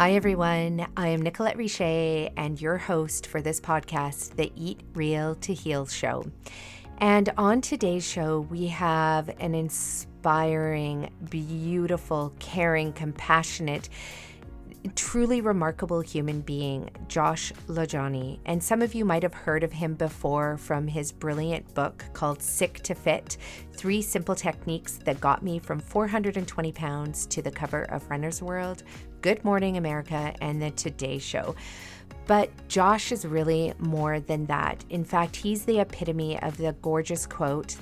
Hi, everyone. I am Nicolette Richer and your host for this podcast, the Eat Real to Heal show. And on today's show, we have an inspiring, beautiful, caring, compassionate, truly remarkable human being, Josh LaJaunie. And some of you might have heard of him before from his brilliant book called Sick to Fit Three Simple Techniques That Got Me from 420 Pounds to the Cover of Runner's World, Good Morning America, and The Today Show. But Josh is really more than that. In fact, he's the epitome of the gorgeous quote,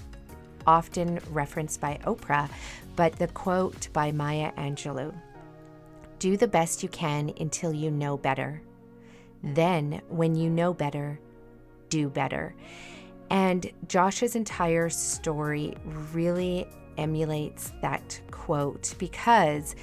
often referenced by Oprah, but the quote by Maya Angelou Do the best you can until you know better. Then, when you know better, do better. And Josh's entire story really emulates that quote because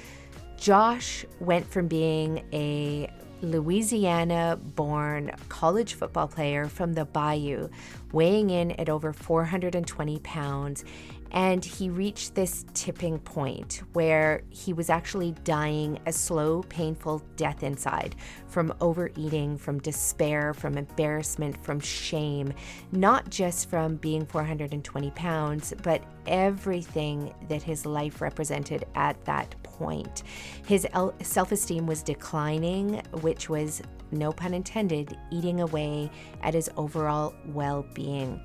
Josh went from being a Louisiana born college football player from the Bayou, weighing in at over 420 pounds. And he reached this tipping point where he was actually dying a slow, painful death inside from overeating, from despair, from embarrassment, from shame, not just from being 420 pounds, but everything that his life represented at that point. His self esteem was declining, which was, no pun intended, eating away at his overall well being.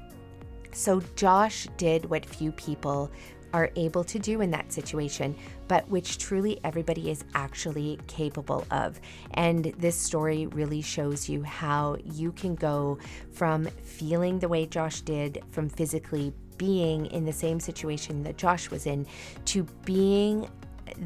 So Josh did what few people are able to do in that situation, but which truly everybody is actually capable of. And this story really shows you how you can go from feeling the way Josh did, from physically being in the same situation that Josh was in, to being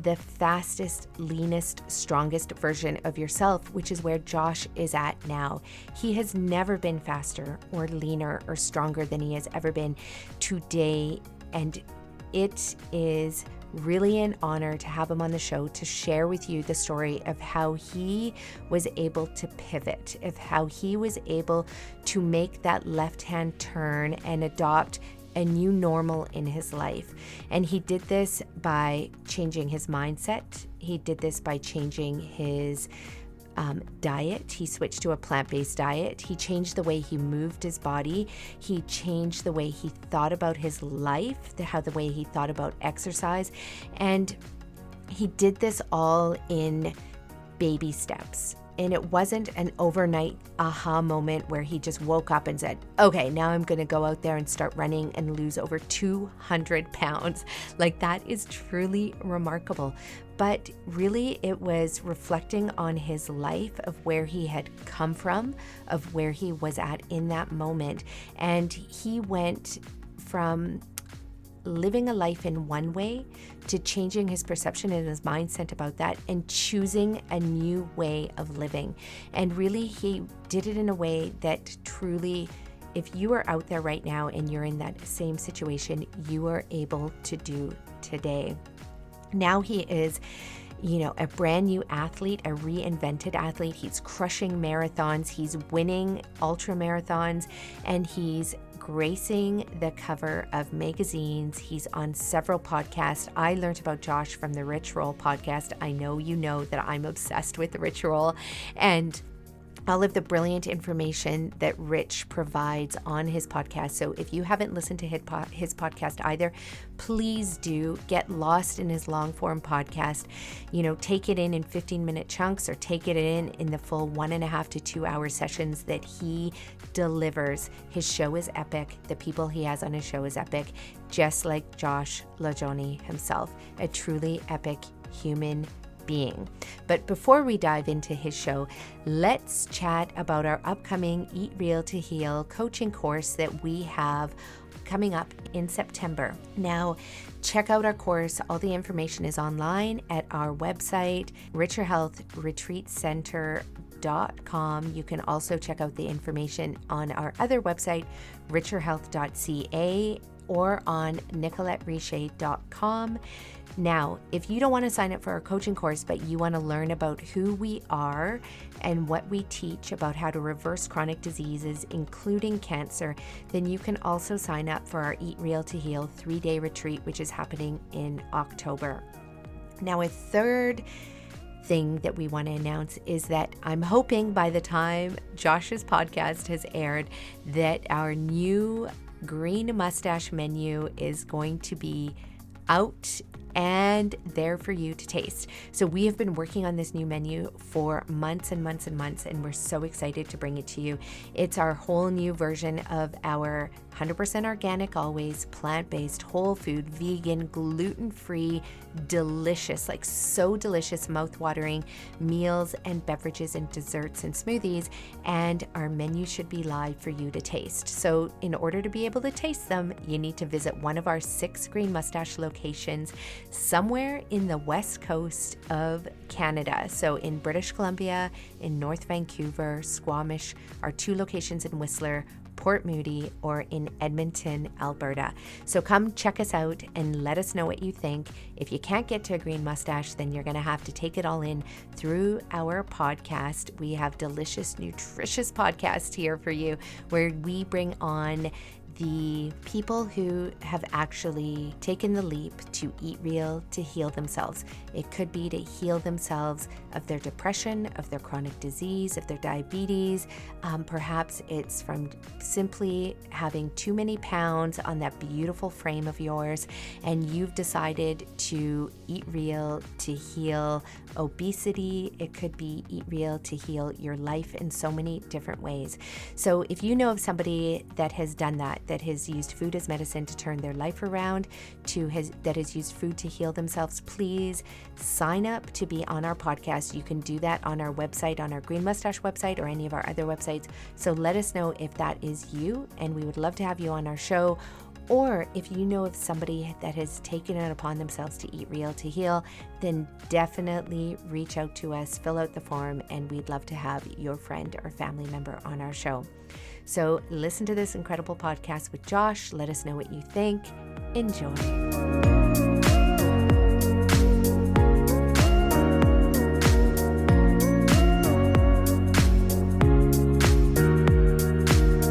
the fastest, leanest, strongest version of yourself, which is where Josh is at now. He has never been faster or leaner or stronger than he has ever been today. And it is really an honor to have him on the show to share with you the story of how he was able to pivot, of how he was able to make that left hand turn and adopt a new normal in his life. And he did this by changing his mindset, he did this by changing his um, diet. He switched to a plant based diet. He changed the way he moved his body. He changed the way he thought about his life, the, how the way he thought about exercise. And he did this all in baby steps. And it wasn't an overnight aha moment where he just woke up and said, okay, now I'm to go out there and start running and lose over 200 pounds. Like, that is truly remarkable. But really, it was reflecting on his life of where he had come from, of where he was at in that moment. And he went from living a life in one way to changing his perception and his mindset about that and choosing a new way of living. And really, he did it in a way that truly, if you are out there right now and you're in that same situation, you are able to do today. Now he is you know, a brand new athlete, a reinvented athlete. He's crushing marathons, he's winning ultra marathons, and he's gracing the cover of magazines. He's on several podcasts. I learned about Josh from the Rich Roll podcast. I know you know that I'm obsessed with the Roll. And all of the brilliant information that Rich provides on his podcast. So if you haven't listened to his, podcast either, please do get lost in his long form podcast. You know, take it in in 15 minute chunks or take it in in the full one and a half to two hour sessions that he delivers. His show is epic. The people he has on his show is epic, just like Josh LaJaunie himself, a truly epic human being. But before we dive into his show, let's chat about our upcoming Eat Real to Heal coaching course that we have coming up in September. Now, check out our course. All the information is online at our website, Richer Health Retreat Center. You can also check out the information on our other website, richerhealth.ca, or on nicolettericher.com. Now, if you don't want to sign up for our coaching course, but you want to learn about who we are and what we teach about how to reverse chronic diseases, including cancer, then you can also sign up for our Eat Real to Heal three day retreat, which is happening in October. Now, a third thing that we want to announce is that I'm hoping by the time Josh's podcast has aired, that our new green mustache menu is going to be out and there for you to taste. So, we have been working on this new menu for months and months and months, and we're so excited to bring it to you. It's our whole new version of our 100% organic, always plant based, whole food, vegan, gluten free, delicious, like so delicious, mouth watering meals and beverages and desserts and smoothies. And our menu should be live for you to taste. So, in order to be able to taste them, you need to visit one of our six Green Mustache locations somewhere in the west coast of Canada. So, in British Columbia, in North Vancouver, Squamish, our two locations in Whistler, Port Moody, or in Edmonton, Alberta. So come check us out and let us know what you think. If you can't get to a green mustache, then you're going to have to take it all in through our podcast. We have delicious, nutritious podcast here for you where we bring on the people who have actually taken the leap to eat real to heal themselves. It could be to heal themselves of their depression, of their chronic disease, of their diabetes. Um, perhaps it's from simply having too many pounds on that beautiful frame of yours, and you've decided to eat real to heal obesity. It could be eat real to heal your life in so many different ways. So if you know of somebody that has done that, that has used food as medicine to turn their life around, to has that has used food to heal themselves, please sign up to be on our podcast. You can do that on our website, on our Green Mustache website, or any of our other websites. So let us know if that is you, and we would love to have you on our show. Or if you know of somebody that has taken it upon themselves to eat real to heal, then definitely reach out to us, fill out the form, and we'd love to have your friend or family member on our show. So listen to this incredible podcast with Josh. Let us know what you think. Enjoy.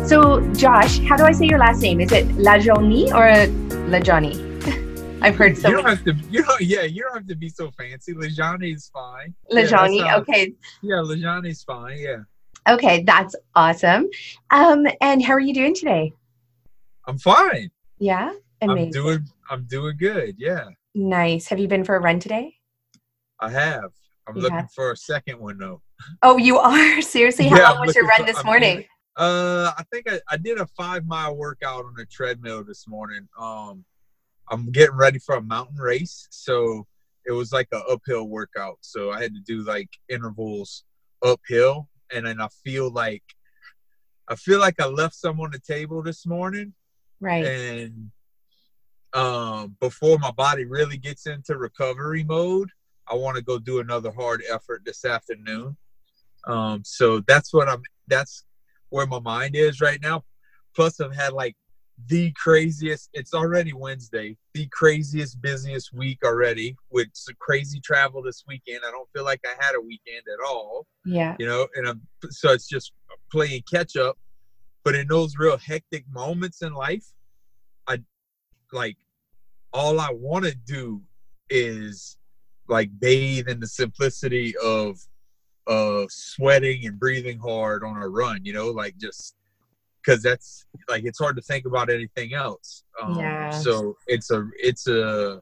So, Josh, how do I say your last name? Is it Lajoni or Lajoni? I've heard so. You don't have to. You don't. Yeah, you don't have to be so fancy. Lajani is fine. Lajani, yeah, okay. Yeah, Lajani is fine. Yeah. Okay, that's awesome. Um, and how are you doing today? I'm fine. Yeah, amazing. I'm doing. I'm doing good. Yeah. Nice. Have you been for a run today? I have. I'm you looking for a second one though. Oh, you are seriously? How yeah, long was your run for, this morning? Uh, I think I, I did a five mile workout on a treadmill this morning. Um, I'm getting ready for a mountain race, so it was like an uphill workout. So I had to do like intervals uphill, and then I feel like I feel like I left some on the table this morning, right? And um, before my body really gets into recovery mode, I want to go do another hard effort this afternoon. Um, so that's what I'm. That's where my mind is right now. Plus, I've had like the craziest. It's already Wednesday. The craziest, busiest week already with some crazy travel this weekend. I don't feel like I had a weekend at all. Yeah. You know, and I'm so it's just playing catch up. But in those real hectic moments in life, I like all I want to do is like bathe in the simplicity of of sweating and breathing hard on a run, you know, like just because that's like it's hard to think about anything else. Um, yeah. So it's a it's a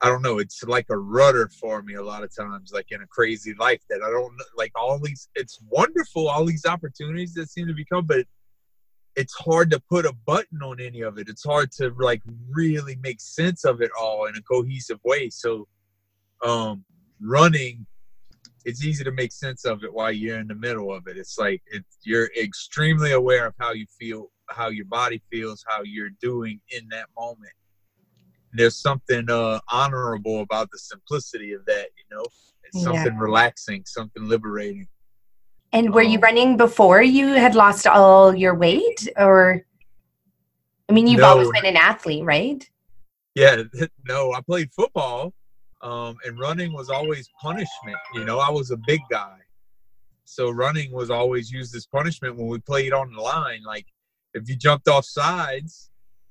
I don't know. It's like a rudder for me a lot of times, like in a crazy life that I don't like. All these, it's wonderful, all these opportunities that seem to become, but it's hard to put a button on any of it. It's hard to like really make sense of it all in a cohesive way. So, um, running it's easy to make sense of it while you're in the middle of it. It's like it's you're extremely aware of how you feel, how your body feels, how you're doing in that moment. There's something uh, honorable about the simplicity of that, you know. It's something yeah. relaxing, something liberating. And were um, you running before you had lost all your weight, or? I mean, you've no, always been an athlete, right? Yeah, no. I played football um, and running was always punishment. You know, I was a big guy, so running was always used as punishment when we played on the line. Like if you jumped off sides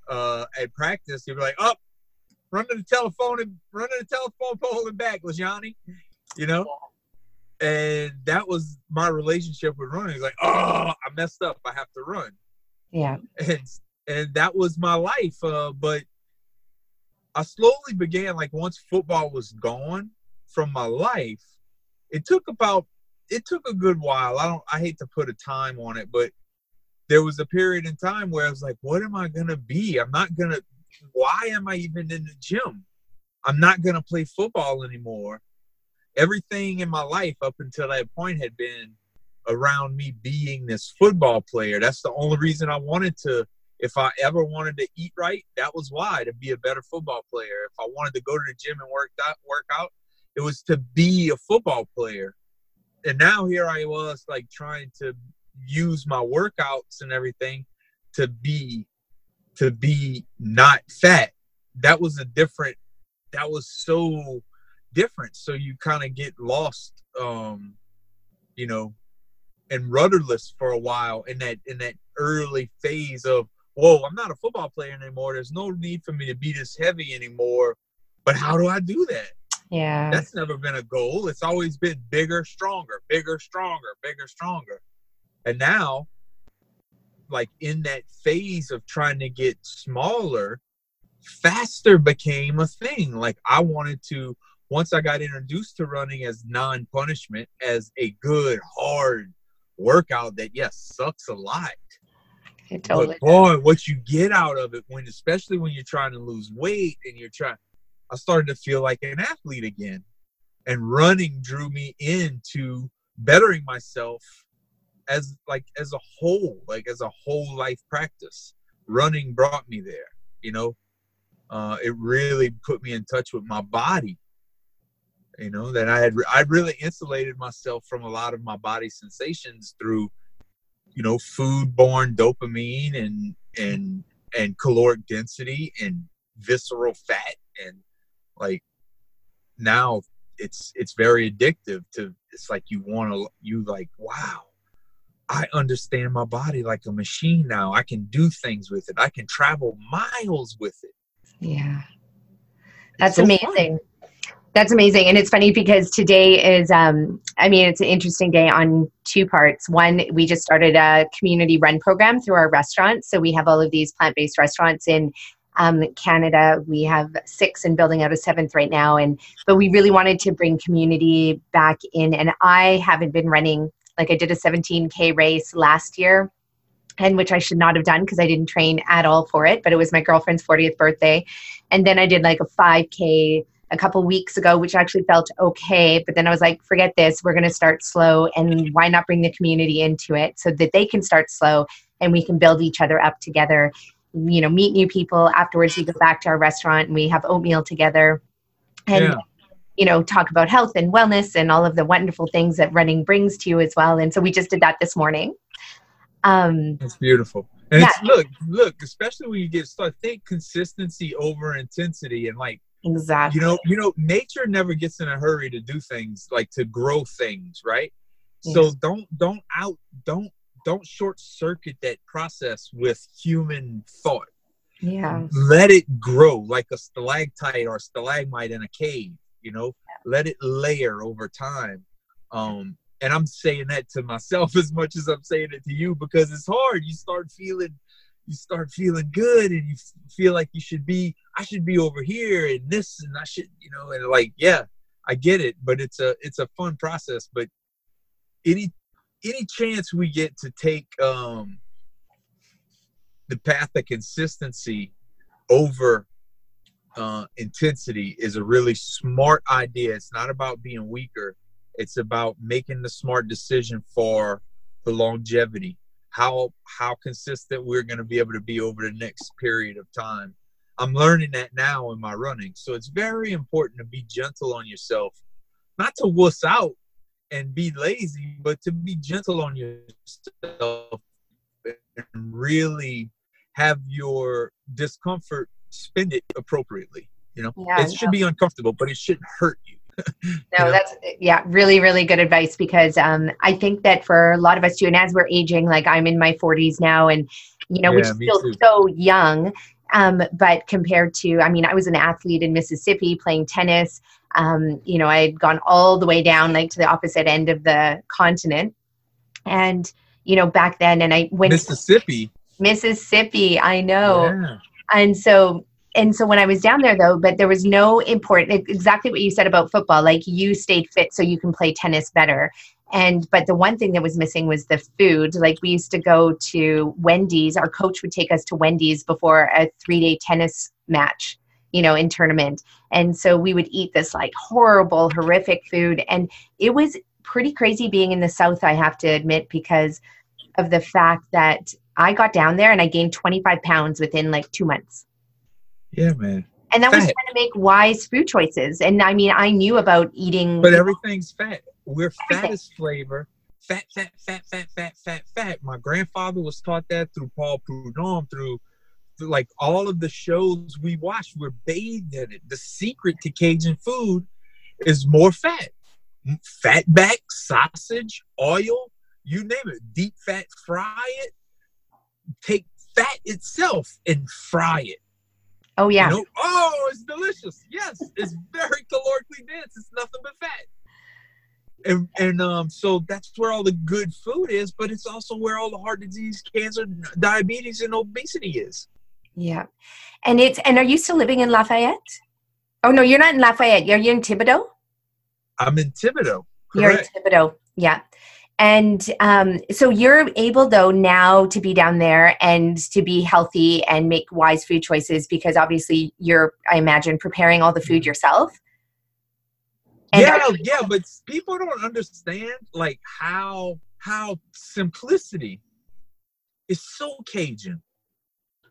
uh, at practice, you'd be like, "Up, oh, run to the telephone and run to the telephone pole and back, Lajani." you know. And that was my relationship with running. It's like, oh, I messed up. I have to run. Yeah. And and that was my life. Uh, but I slowly began like once football was gone from my life, it took about it took a good while. I don't I hate to put a time on it, but there was a period in time where I was like, what am I gonna be? I'm not gonna why am I even in the gym? I'm not gonna play football anymore. Everything in my life up until that point had been around me being this football player. That's the only reason I wanted to if I ever wanted to eat right, that was why to be a better football player. If I wanted to go to the gym and work out, work out, it was to be a football player. And now here I was, like trying to use my workouts and everything to be to be not fat. That was a different. That was so different. So you kind of get lost, um, you know, and rudderless for a while in that in that early phase of whoa, I'm not a football player anymore. There's no need for me to be this heavy anymore. But how do I do that? Yeah. That's never been a goal. It's always been bigger, stronger, bigger, stronger, bigger, stronger. And now, like in that phase of trying to get smaller, faster became a thing. Like I wanted to, once I got introduced to running as non punishment, as a good, hard workout that, yes, sucks a lot it totally but boy, what you get out of it when, especially when you're trying to lose weight and you're trying, I started to feel like an athlete again, and running drew me into bettering myself as like as a whole, like as a whole life practice. Running brought me there, you know. Uh, it really put me in touch with my body. You know that I had I really insulated myself from a lot of my body sensations through you know food-borne dopamine and and and caloric density and visceral fat and like now it's it's very addictive to it's like you want to you like wow i understand my body like a machine now. I can do things with it. I can travel miles with it. Yeah. That's so amazing. fun. That's amazing. And it's funny because today is, um, I mean, it's an interesting day on two parts. One, we just started a community run program through our restaurant. So we have all of these plant based restaurants in um, Canada. We have six and building out a seventh right now. And, but we really wanted to bring community back in. And I haven't been running, like I did a 17K race last year and which I should not have done because I didn't train at all for it. But it was my girlfriend's 40th birthday. And then I did like a 5K a couple weeks ago, which actually felt okay. But then I was like, forget this. We're going to start slow. And why not bring the community into it so that they can start slow and we can build each other up together? You know, meet new people. Afterwards, we go back to our restaurant and we have oatmeal together. And, yeah. you know, talk about health and wellness and all of the wonderful things that running brings to you as well. And so we just did that this morning. Um, That's beautiful. And yeah. look, look, especially when you get started, think consistency over intensity and like Exactly. You know, you know, nature never gets in a hurry to do things like to grow things, right? Yes. So don't don't out don't don't short circuit that process with human thought. Yeah. Let it grow like a stalactite or stalagmite in a cave, you know. Let it layer over time. Um and I'm saying that to myself as much as I'm saying it to you because it's hard. You start feeling you start feeling good and you feel like you should be i should be over here and this and i should you know and like yeah i get it but it's a it's a fun process but any any chance we get to take um the path of consistency over uh, intensity is a really smart idea. It's not about being weaker. It's about making the smart decision for the longevity how how consistent we're going to be able to be over the next period of time. I'm learning that now in my running. So it's very important to be gentle on yourself, not to wuss out and be lazy, but to be gentle on yourself and really have your discomfort spend it appropriately. You know, yeah, it should be uncomfortable, but it shouldn't hurt you. No, that's yeah, really, really good advice because um, I think that for a lot of us too, and as we're aging, like I'm in my 40s now, and you know, yeah, which is still too. so young. Um, but compared to, I mean, I was an athlete in Mississippi playing tennis. Um, you know, I had gone all the way down like to the opposite end of the continent. And, you know, back then, and I went Mississippi. Mississippi, I know. Yeah. And so, and so when I was down there though, but there was no important, exactly what you said about football, like you stayed fit so you can play tennis better. And but the one thing that was missing was the food. Like we used to go to wendy's. Our coach would take us to wendy's before a three day tennis match you know in tournament. And so we would eat this like horrible horrific food. And it was pretty crazy being in the south i have to admit because of the fact that i got down there and i gained 25 pounds within like two months Yeah, man. and that was trying to make wise food choices and i mean i knew about eating But everything's fat. We're Everything. fattest flavor. Fat, fat, fat, fat, fat, fat, fat. My grandfather was taught that through Paul Prudhomme, through, through like all of the shows we watched. We're bathed in it. The secret to Cajun food is more fat. M- Fat back, sausage, oil, you name it. Deep fat, fry it. Take fat itself and fry it. Oh yeah You know, oh, it's delicious. Yes, it's very calorically dense. It's nothing but fat. And and um, so that's where all the good food is, but it's also where all the heart disease, cancer, diabetes, and obesity is. Yeah. And it's and are you still living in Lafayette? Oh no, you're not in Lafayette. Are you in Thibodaux? I'm in Thibodaux. You're in Thibodaux. Yeah. And um, so you're able though now to be down there and to be healthy and make wise food choices because obviously you're, I imagine, preparing all the food yourself. And yeah, are- yeah, but people don't understand like how how simplicity is so Cajun.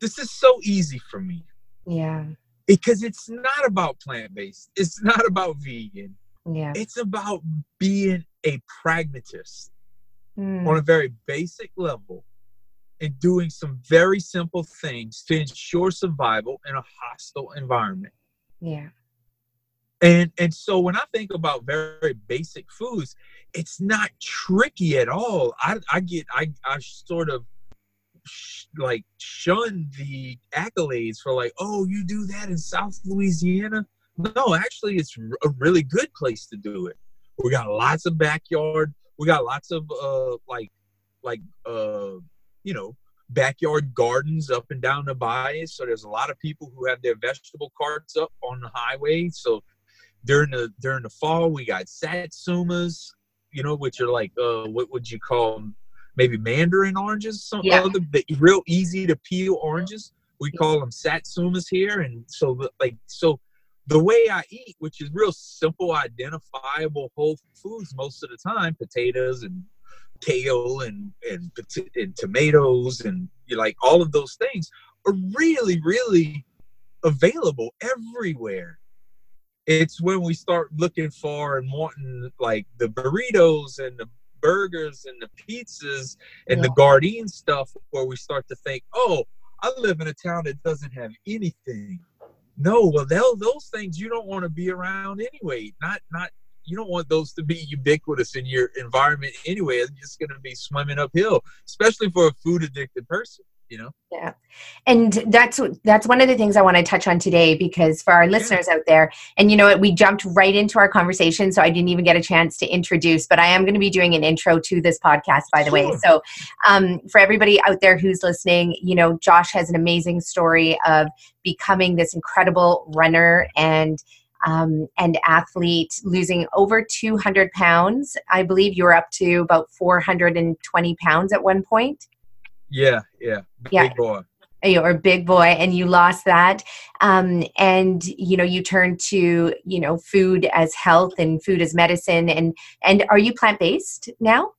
This is so easy for me. yeah, Because it's not about plant-based. It's not about vegan. yeah. It's about being a pragmatist. Mm, on a very basic level and doing some very simple things to ensure survival in a hostile environment. yeah. And and so when I think about very basic foods, it's not tricky at all. I I get I I sort of sh- like shun the accolades for like, oh, you do that in South Louisiana. No, actually, it's a really good place to do it. We got lots of backyard. We got lots of uh like like uh you know backyard gardens up and down the bayou. So there's a lot of people who have their vegetable carts up on the highway. So during the during the fall, we got satsumas, you know, which are like uh what would you call them? Maybe mandarin oranges, some Yeah. other the real easy to peel oranges. We call them satsumas here, and so like so the way I eat, which is real simple, identifiable whole foods most of the time, potatoes and kale and and, and tomatoes and you like all of those things are really really available everywhere. It's when we start looking for and wanting like the burritos and the burgers and the pizzas and the Gardein stuff where we start to think, oh, I live in a town that doesn't have anything. No, well, those things you don't want to be around anyway. Not, not. You don't want those to be ubiquitous in your environment anyway. It's just going to be swimming uphill, especially for a food addicted person. You know. Yeah. And that's that's one of the things I want to touch on today because for our listeners out there, and you know what, we jumped right into our conversation, so I didn't even get a chance to introduce, but I am going to be doing an intro to this podcast, by the way. So um, for everybody out there who's listening, you know, Josh has an amazing story of becoming this incredible runner and um, and athlete, losing over 200 pounds. I believe you were up to about 420 pounds at one point. Yeah, yeah. Big Yeah. boy. you're a big boy and you lost that um, and you know you turned to you know food as health and food as medicine and and are you plant-based now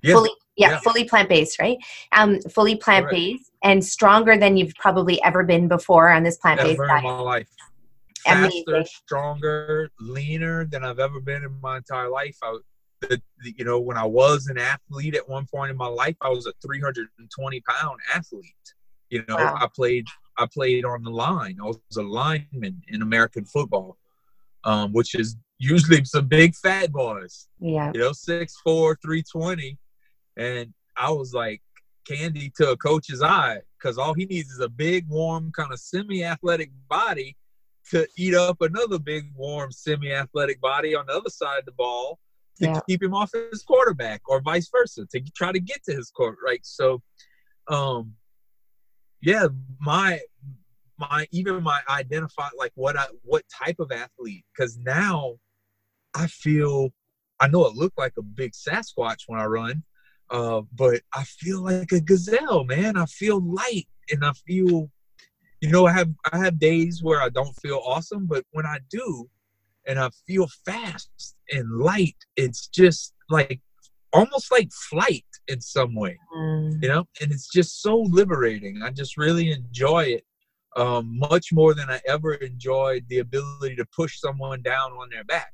Yeah. fully yeah, Yeah. fully plant-based right um fully plant-based and stronger than you've probably ever been before on this plant-based ever in diet my life. Amazing. Faster, stronger, leaner than I've ever been in my entire life. I, the, the, you know, when I was an athlete at one point in my life, I was a 320 pound athlete. You know, Wow. I played I played on the line. I was a lineman in American football, um, which is usually some big fat boys yeah you know, 6'4", 320. And I was like, candy to a coach's eye because all he needs is a big, warm, kind of semi-athletic body to eat up another big, warm, semi-athletic body on the other side of the ball to yeah. keep him off his quarterback, or vice versa, to try to get to his court. Right. So, um, yeah, my my even my identify like what I what type of athlete because now I feel I know it looked like a big Sasquatch when I run, uh, but I feel like a gazelle, man. I feel light and I feel, you know, I have I have days where I don't feel awesome, but when I do, and I feel fast and light, it's just like almost like flight in some way, mm. you know. And it's just so liberating. I just really enjoy it um, much more than I ever enjoyed the ability to push someone down on their back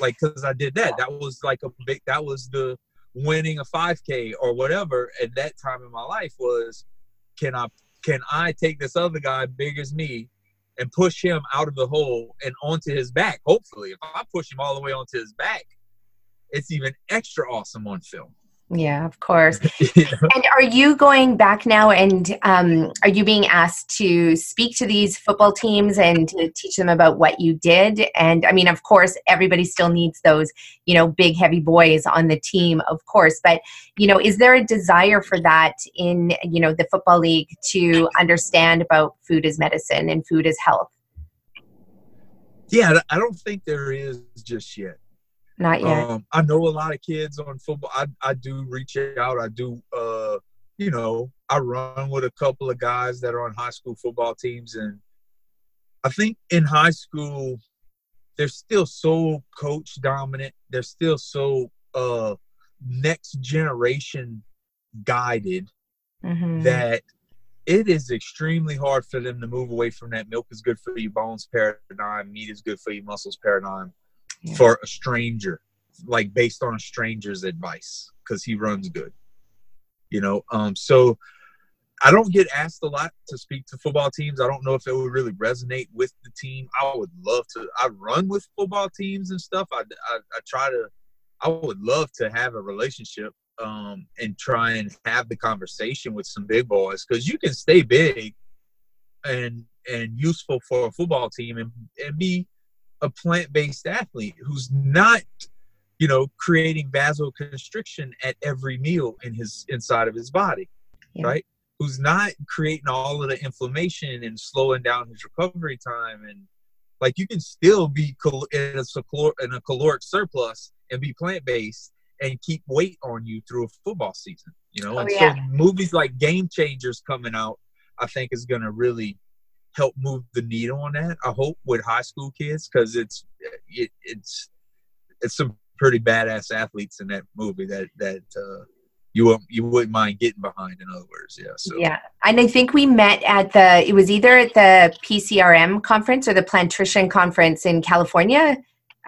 like because I did that. That was like a big. That was the winning a 5K or whatever at that time in my life was, can I can I take this other guy big as me and push him out of the hole and onto his back? Hopefully, if I push him all the way onto his back, it's even extra awesome on film. Yeah, of course. And are you going back now and um, are you being asked to speak to these football teams and to teach them about what you did? And I mean, of course, everybody still needs those, you know, big, heavy boys on the team, of course. But, you know, is there a desire for that in, you know, the Football League to understand about food as medicine and food as health? Yeah, I don't think there is just yet. Not yet. Um, I know a lot of kids on football. I, I do reach out. I do, uh, you know, I run with a couple of guys that are on high school football teams. And I think in high school, they're still so coach dominant. They're still so uh, next generation guided mm-hmm. that it is extremely hard for them to move away from that milk is good for you bones paradigm, meat is good for you muscles paradigm yeah. for a stranger, like based on a stranger's advice, because he runs good. You know, um, so I don't get asked a lot to speak to football teams. I don't know if it would really resonate with the team. I would love to. I run with football teams and stuff. I, I, I try to. I would love to have a relationship um, and try and have the conversation with some big boys because you can stay big and and useful for a football team and, and be a plant-based athlete who's not you know creating vasoconstriction at every meal in his inside of his body yeah. right who's not creating all of the inflammation and slowing down his recovery time and like you can still be in a, in a caloric surplus and be plant-based and keep weight on you through a football season you know oh, and yeah. so movies like game changers coming out i think is going to really help move the needle on that. I hope with high school kids because it's it, it's it's some pretty badass athletes in that movie that that uh, you won't you wouldn't mind getting behind. In other words, yeah. So yeah, and I think we met at the it was either at the PCRM conference or the Plantrition conference in California.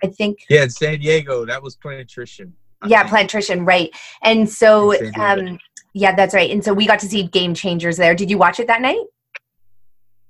I think. Yeah, in San Diego, that was Plantrition. yeah, think. Plantrition, right? And so, um, yeah, that's right. And so we got to see Game Changers there. Did you watch it that night?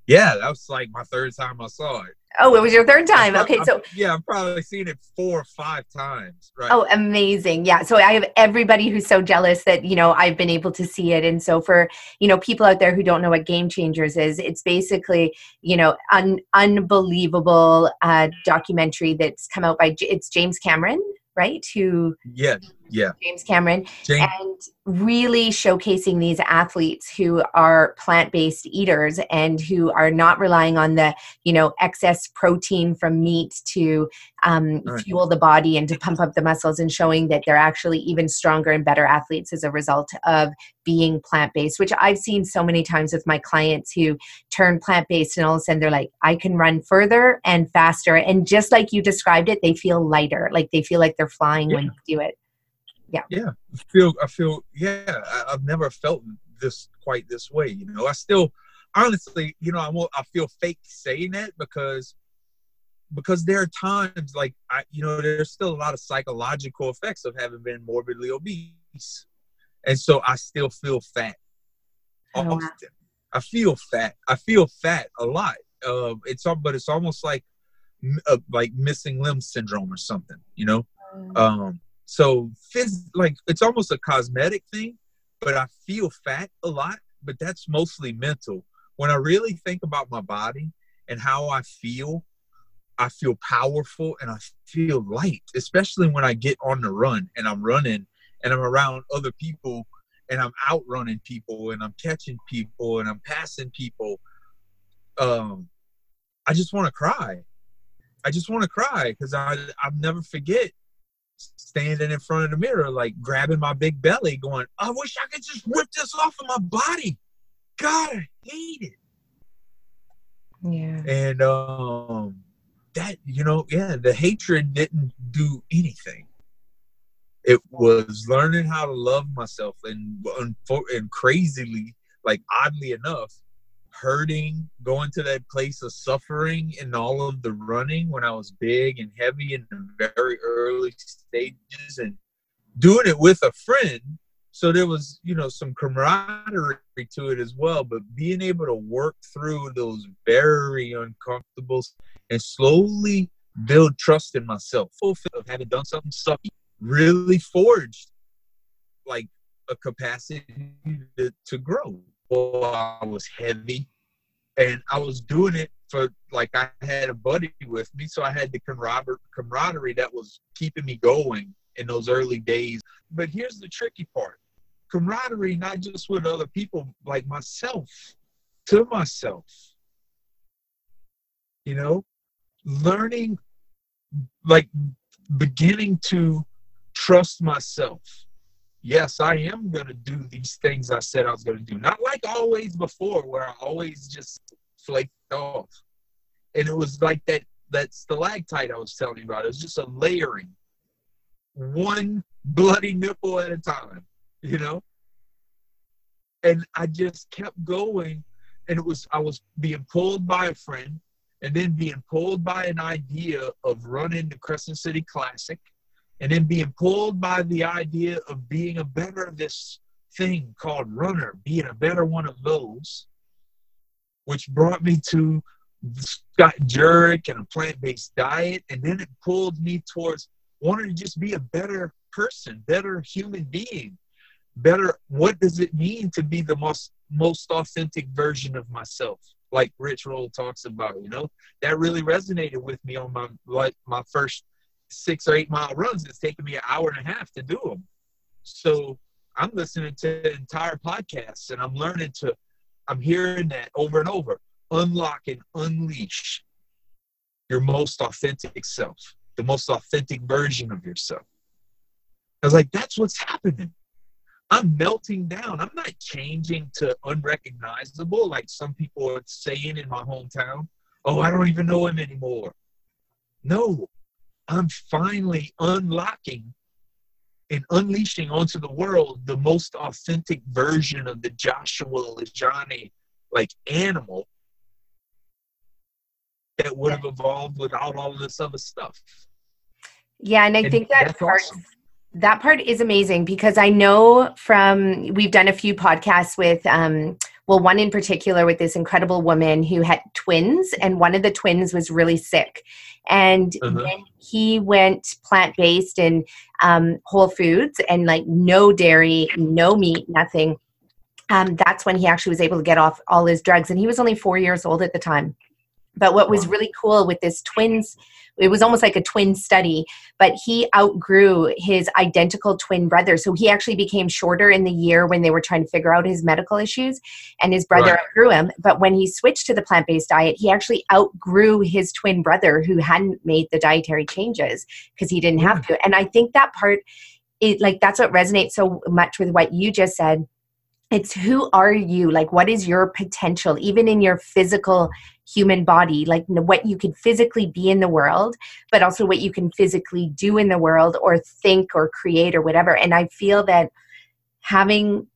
Yeah, that was like my third time I saw it. Oh, it was your third time. Okay, so yeah, I've probably seen it four or five times. Right. Oh, amazing! Yeah, so I have everybody who's so jealous that you know I've been able to see it, and so for you know people out there who don't know what Game Changers is, it's basically you know an unbelievable uh, documentary that's come out by it's James Cameron, right? Who yeah yeah James Cameron James. and really showcasing these athletes who are plant-based eaters and who are not relying on the you know excess protein from meat to um, right. fuel the body and to pump up the muscles and showing that they're actually even stronger and better athletes as a result of being plant-based which i've seen so many times with my clients who turn plant-based and all of a sudden they're like i can run further and faster and just like you described it they feel lighter like they feel like they're flying yeah. when they do it yeah. Yeah. I feel i feel yeah I, have never felt this quite this way you know? I still honestly you know i will i feel fake saying that because because there are times like i you know there's still a lot of psychological effects of having been morbidly obese. And so i still feel fat oh, often. I feel fat. I feel fat a lot. Uh, it's all but it's almost like uh, like missing limb syndrome or something you know? Mm. um so, phys- like, it's almost a cosmetic thing, but I feel fat a lot, but that's mostly mental. When I really think about my body and how I feel, I feel powerful and I feel light, especially when I get on the run and I'm running and I'm around other people and I'm outrunning people and I'm catching people and I'm passing people. Um, I just want to cry. I just want to cry because I I never forget standing in front of the mirror, like grabbing my big belly, going, I wish I could just rip this off of my body. God, I hate it. Yeah. And um that, you know, yeah, the hatred didn't do anything. It was learning how to love myself and and crazily, like oddly enough, hurting, going to that place of suffering and all of the running when I was big and heavy in the very early stages and doing it with a friend. So there was, you know, some camaraderie to it as well. But being able to work through those very uncomfortable and slowly build trust in myself, of having done something sucky, really forged like a capacity to, to grow. I was heavy, and I was doing it for like I had a buddy with me, so I had the camaraderie that was keeping me going in those early days. But here's the tricky part: camaraderie not just with other people, like myself, to myself. You know, learning, like beginning to trust myself yes, I am going to do these things I said I was going to do. Not like always before, where I always just flaked off. And it was like that that stalactite I was telling you about. It was just a layering, one bloody nipple at a time, you know. And I just kept going, and it was I was being pulled by a friend, and then being pulled by an idea of running the Crescent City Classic and then being pulled by the idea of being a better this thing called runner, being a better one of those, which brought me to Scott Jurek and a plant-based diet, and then it pulled me towards wanting to just be a better person, better human being, better. What does it mean to be the most most authentic version of myself? Like Rich Roll talks about, you know, that really resonated with me on my like my first six or eight mile runs. It's taking me an hour and a half to do them. So I'm listening to the entire podcasts and I'm learning to, I'm hearing that over and over. Unlock and unleash your most authentic self, the most authentic version of yourself. I was like, that's what's happening. I'm melting down. I'm not changing to unrecognizable like some people are saying in my hometown. Oh, I don't even know him anymore. No, I'm finally unlocking and unleashing onto the world the most authentic version of the Joshua LaJaunie like animal that would have evolved without all this other stuff. Yeah, and I and think that part awesome. that part is amazing because I know from we've done a few podcasts with um well one in particular with this incredible woman who had twins and one of the twins was really sick and uh-huh. then he went plant based and um, whole foods and like no dairy, no meat, nothing. Um, that's when he actually was able to get off all his drugs. And he was only four years old at the time. But what was really cool with this twins, it was almost like a twin study, but he outgrew his identical twin brother. So he actually became shorter in the year when they were trying to figure out his medical issues, and his brother right. outgrew him. But when he switched to the plant based diet, he actually outgrew his twin brother who hadn't made the dietary changes because he didn't have mm. to. And I think that part, it like that's what resonates so much with what you just said it's who are you like what is your potential even in your physical human body like what you can physically be in the world but also what you can physically do in the world or think or create or whatever. And i feel that having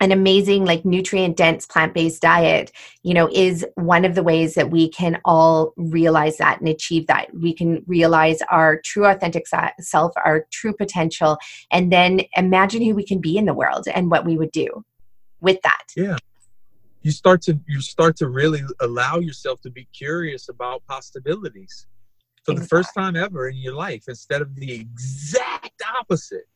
an amazing like nutrient dense plant-based diet you know is one of the ways that we can all realize that and achieve that. We can realize our true authentic self our true potential and then imagine who we can be in the world and what we would do with that. Yeah you start to you start to really allow yourself to be curious about possibilities for exactly. the first time ever in your life instead of the exact opposite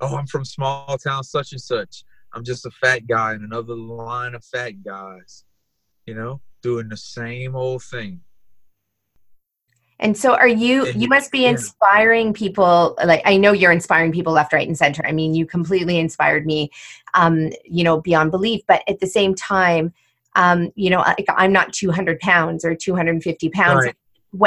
oh, I'm from small town such and such. I'm just a fat guy in another line of fat guys, you know, doing the same old thing. And so are you you must be inspiring people like I know you're inspiring people left right and center. I mean, you completely inspired me um, you know, beyond belief, but at the same time um, you know, like I'm not 200 pounds or 250 pounds. Right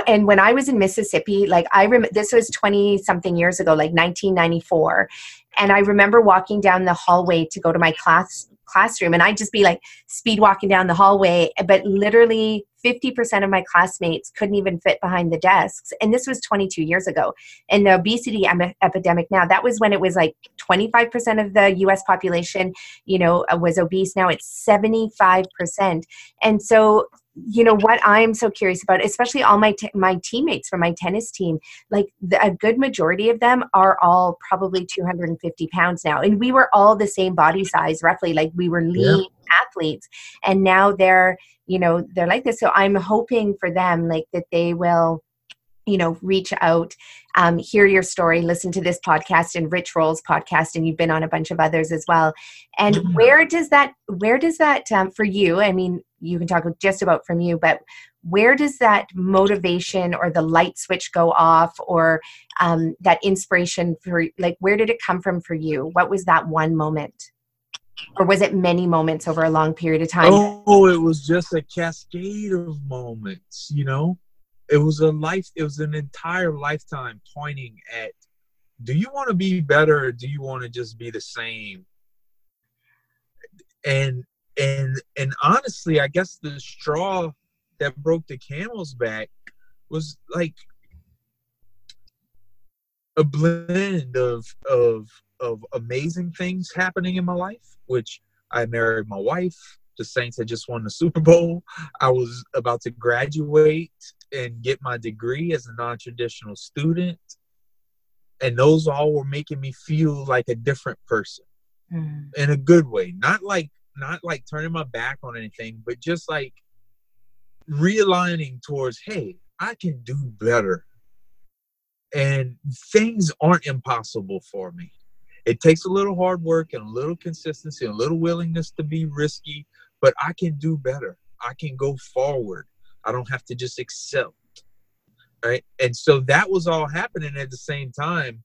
and when I was in Mississippi, like I remember this was 20 something years ago, like 1994. And I remember walking down the hallway to go to my class classroom and I'd just be like speed walking down the hallway, but literally 50% of my classmates couldn't even fit behind the desks. And this was 22 years ago. And the obesity em- epidemic now, that was when it was like 25% of the US population, you know, uh, was obese. Now it's 75%. And so you know what i'm so curious about especially all my t- my teammates from my tennis team like the, a good majority of them are all probably 250 pounds now and we were all the same body size roughly like we were lean yeah. Athletes and now they're you know they're like this. So i'm hoping for them like that they will you know reach out um, hear your story listen to this podcast and Rich Roll's podcast and you've been on a bunch of others as well. And mm-hmm. where does that where does that um, for you i mean you can talk just about from you but where does that motivation or the light switch go off or um, that inspiration for like where did it come from for you? What was that one moment or was it many moments over a long period of time? Oh it was just a cascade of moments you know? It was a life it was an entire lifetime pointing at do you want to be better or do you want to just be the same? And and and honestly i guess the straw that broke the camel's back was like a blend of of of amazing things happening in my life which i married my wife. The saints had just won the super bowl. I was about to graduate and get my degree as a non-traditional student. And those all were making me feel like a different person mm. in a good way. Not like not like turning my back on anything but just like realigning towards hey i can do better. And things aren't impossible for me it takes a little hard work and a little consistency and a little willingness to be risky but i can do better i can go forward I don't have to just accept. Right. And so that was all happening at the same time.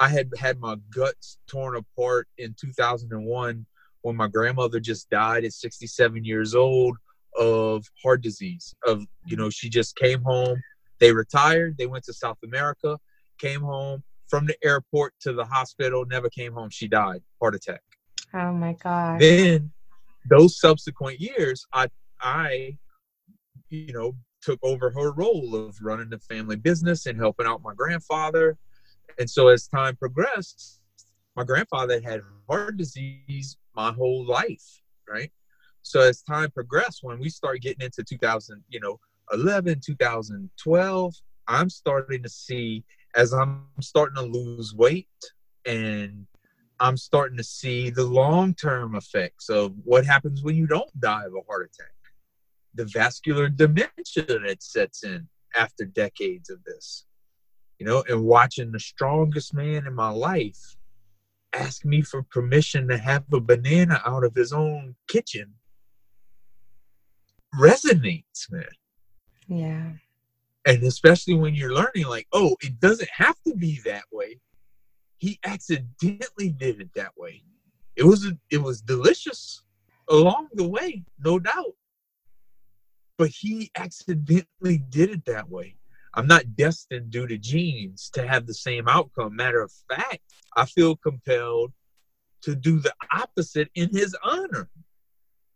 I had had my guts torn apart in 2001 when my grandmother just died at 67 years old of heart disease. Of, you know, she just came home. They retired. They went to South America, came home from the airport to the hospital, never came home. She died, heart attack. Oh my God. Then those subsequent years, I I you know, took over her role of running the family business and helping out my grandfather. And so as time progressed, my grandfather had heart disease my whole life, right? So as time progressed, when we start getting into 2000, you know, 11, 2012, I'm starting to see as I'm starting to lose weight and I'm starting to see the long-term effects of what happens when you don't die of a heart attack the vascular dementia that sets in after decades of this. You know, and watching the strongest man in my life ask me for permission to have a banana out of his own kitchen resonates, man. Yeah. And especially when you're learning, like, oh, it doesn't have to be that way. He accidentally did it that way. It was it was delicious along the way, no doubt but he accidentally did it that way. I'm not destined due to genes to have the same outcome. Matter of fact, I feel compelled to do the opposite in his honor.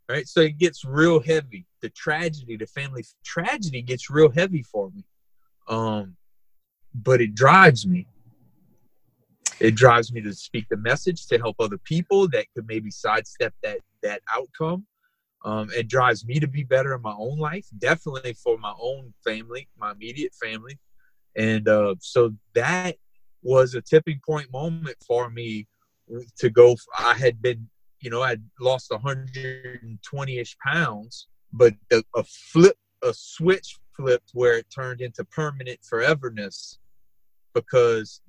Right? So it gets real heavy. The tragedy, the family tragedy gets real heavy for me. Um, but it drives me. It drives me to speak the message to help other people that could maybe sidestep that that outcome um, it drives me to be better in my own life, definitely for my own family, my immediate family. And uh, so that was a tipping point moment for me to go. I had been, you know, I had lost 120 ish pounds, but a, a flip, a switch flipped where it turned into permanent foreverness because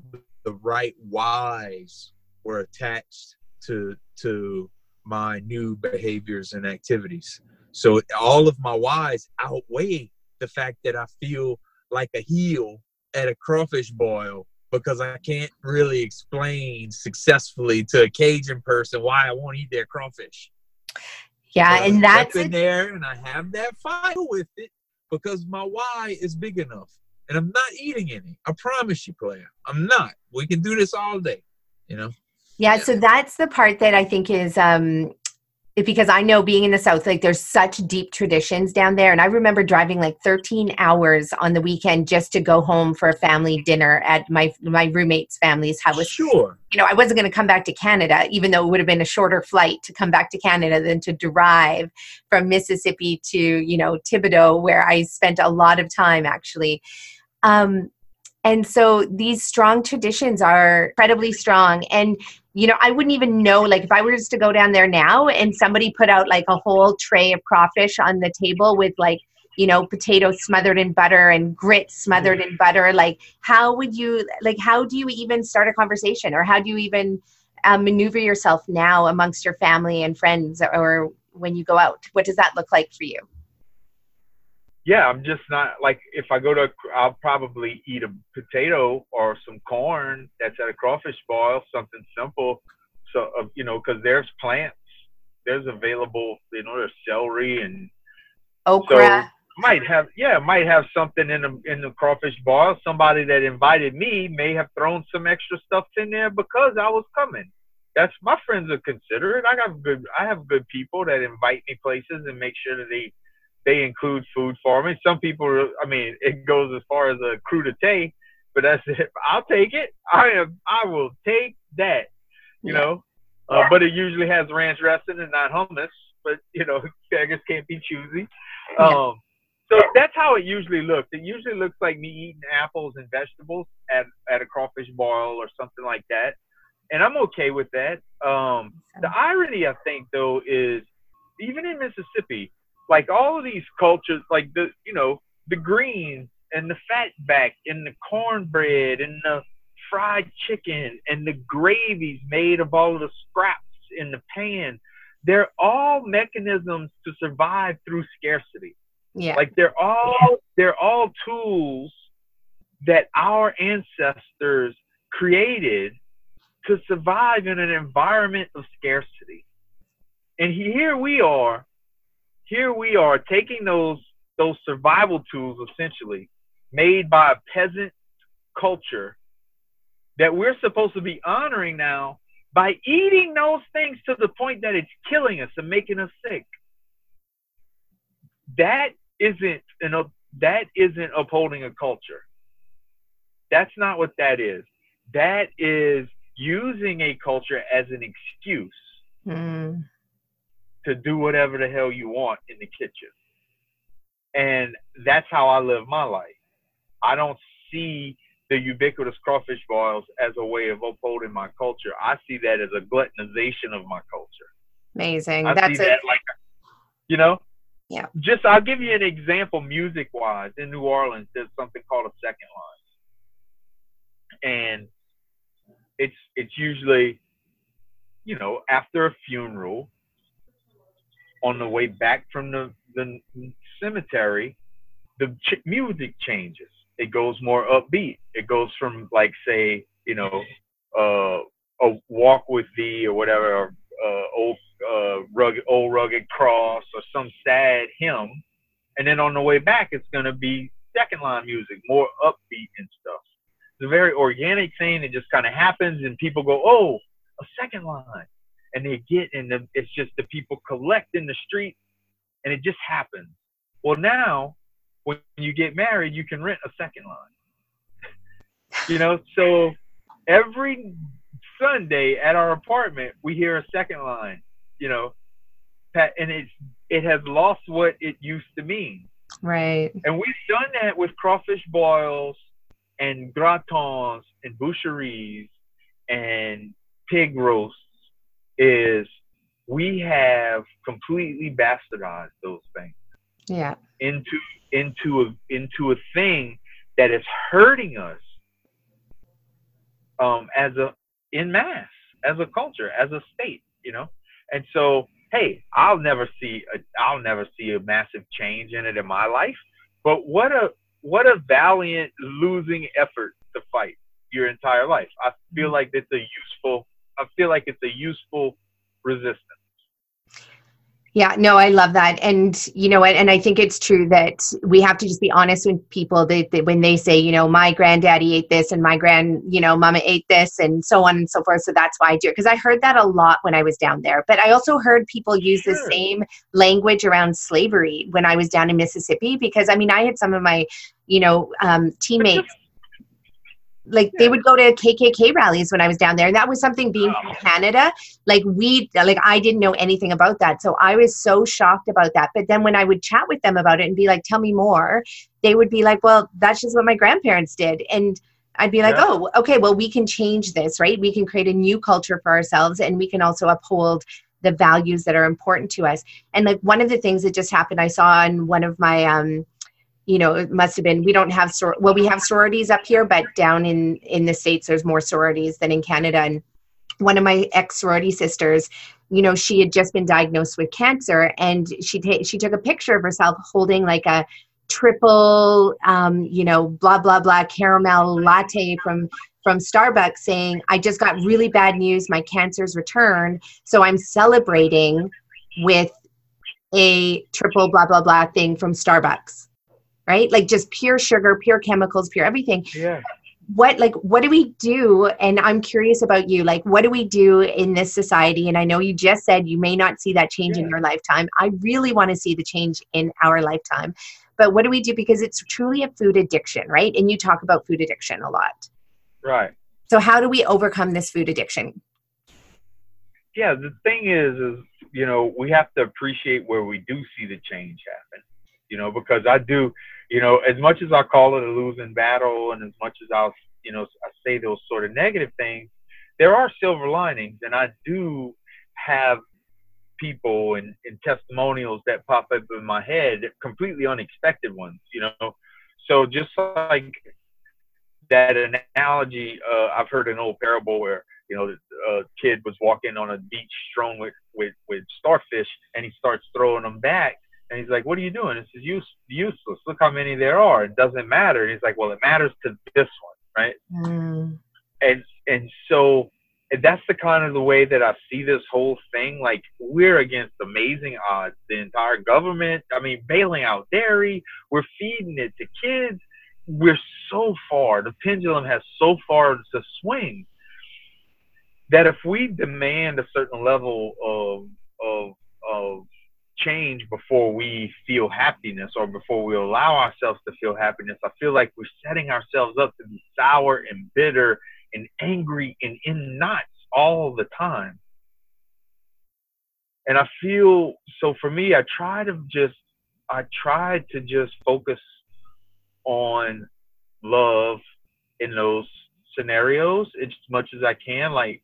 the right whys were attached to to my new behaviors and activities. So all of my whys outweigh the fact that I feel like a heel at a crawfish boil because I can't really explain successfully to a Cajun person why I won't eat their crawfish. Yeah, so and that's in there, and I have that fight with it because my why is big enough, and I'm not eating any. I promise you, player, I'm not. We can do this all day, you know. Yeah, yeah. so that's the part that I think is um because I know being in the South, like there's such deep traditions down there. And I remember driving like 13 hours on the weekend just to go home for a family dinner at my my roommate's family's house. Sure. You know, I wasn't going to come back to Canada, even though it would have been a shorter flight to come back to Canada than to drive from Mississippi to, you know, Thibodaux, where I spent a lot of time actually. Um, and so these strong traditions are incredibly strong. And you know, I wouldn't even know, like, if I was to go down there now and somebody put out like a whole tray of crawfish on the table with like, you know, potatoes smothered in butter and grits smothered in butter, like, how would you, like, how do you even start a conversation or how do you even uh, maneuver yourself now amongst your family and friends or when you go out? What does that look like for you? Yeah, I'm just not like if I go to, I'll probably eat a potato or some corn that's at a crawfish boil, something simple. So, uh, you know, because there's plants, there's available, you know, there's celery and okra. So might have, yeah, might have something in the in the crawfish boil. Somebody that invited me may have thrown some extra stuff in there because I was coming. That's my friends are considerate. I got good, I have good people that invite me places and make sure that they they include food for me. Some people, I mean, it goes as far as a crudité, but that's it. I'll take it. I am. I will take that. You yeah. know, uh, but it usually has ranch dressing and not hummus. But you know, beggars can't be choosy. Um, so that's how it usually looks. It usually looks like me eating apples and vegetables at at a crawfish boil or something like that, and I'm okay with that. Um, the irony, I think, though, is even in Mississippi, like all of these cultures, like the you know the greens and the fatback and the cornbread and the fried chicken and the gravies made of all of the scraps in the pan, they're all mechanisms to survive through scarcity. Yeah. Like they're all they're all tools that our ancestors created to survive in an environment of scarcity. And here we are here we are taking those those survival tools essentially made by a peasant culture that we're supposed to be honoring now by eating those things to the point that it's killing us and making us sick. That isn't an that isn't upholding a culture. That's not what that is. That is using a culture as an excuse mm to do whatever the hell you want in the kitchen. And that's how I live my life. I don't see the ubiquitous crawfish boils as a way of upholding my culture. I see that as a gluttonization of my culture. Amazing. I that's see that like, you know, yeah. Just I'll give you an example, music wise. In New Orleans, there's something called a second line, and it's it's usually, you know, after a funeral, on the way back from the, the cemetery, the ch- music changes. It goes more upbeat. It goes from like say, you know, uh, a walk with thee or whatever, or, uh, old uh, rugged, old rugged cross or some sad hymn, and then on the way back, it's gonna be second line music, more upbeat and stuff. It's a very organic thing. It just kind of happens, and people go, "Oh, a second line." And they get in the it's just the people collect in the street and it just happens. Well now when you get married you can rent a second line. You know so every sunday at our apartment we hear a second line you know and it's it has lost what it used to mean. Right. And we've done that with crawfish boils and gratons and boucheries and pig roasts is we have completely bastardized those things yeah into into a into a thing that is hurting us um, as a in mass, as a culture, as a state, you know. And so, hey, I'll never see a, I'll never see a massive change in it in my life. But what a what a valiant losing effort to fight your entire life. I feel mm-hmm. like it's a useful. I feel like it's a useful resistance. Yeah, no, I love that. And you know what? And I think it's true that we have to just be honest with people that, that, when they say, you know, my granddaddy ate this and my grand, you know, mama ate this and so on and so forth. So that's why I do it. Because I heard that a lot when I was down there. But I also heard people use sure. the same language around slavery when I was down in Mississippi. Because I mean, I had some of my, you know, um, teammates like they would go to KKK rallies when I was down there. And that was something being from Canada. Like we, like I didn't know anything about that. So I was so shocked about that. But then when I would chat with them about it and be like, tell me more, they would be like, well, that's just what my grandparents did. And I'd be like, yeah. oh, okay, well, we can change this, right? We can create a new culture for ourselves and we can also uphold the values that are important to us. And like one of the things that just happened, I saw in one of my, um, you know it must have been we don't have sor- well we have sororities up here but down in in the states there's more sororities than in canada. And one of my ex sorority sisters you know she had just been diagnosed with cancer and she ta- she took a picture of herself holding like a triple um, you know blah blah blah caramel latte from from starbucks saying i just got really bad news. My cancer's returned. So i'm celebrating with a triple blah blah blah thing from starbucks right? Like just pure sugar, pure chemicals, pure everything. Yeah. What like what do we do? And I'm curious about you. Like what do we do in this society? And I know you just said you may not see that change yeah. in your lifetime. I really want to see the change in our lifetime. But what do we do because it's truly a food addiction, right? And you talk about food addiction a lot. Right. So how do we overcome this food addiction? Yeah, the thing is is you know, we have to appreciate where we do see the change happen. You know, because I do you know, as much as I call it a losing battle, and as much as I'll, you know, I say those sort of negative things, there are silver linings, and I do have people and, and testimonials that pop up in my head, completely unexpected ones, you know. So just like that analogy, uh, I've heard an old parable where you know a kid was walking on a beach strewn with with with starfish, and he starts throwing them back, and he's like, "What are you doing? This is use, useless. Look how many there are. It doesn't matter." And he's like, "Well, it matters to this one, right?" Mm. And and so that's the kind of the way that I see this whole thing. Like we're against amazing odds. The entire government, I mean, bailing out dairy. We're feeding it to kids. We're so far. The pendulum has so far to swing that if we demand a certain level of of of change before we feel happiness or before we allow ourselves to feel happiness. I feel like we're setting ourselves up to be sour and bitter and angry and in knots all the time. And I feel so for me, I try to just, I try to just focus on love in those scenarios as much as I can, like,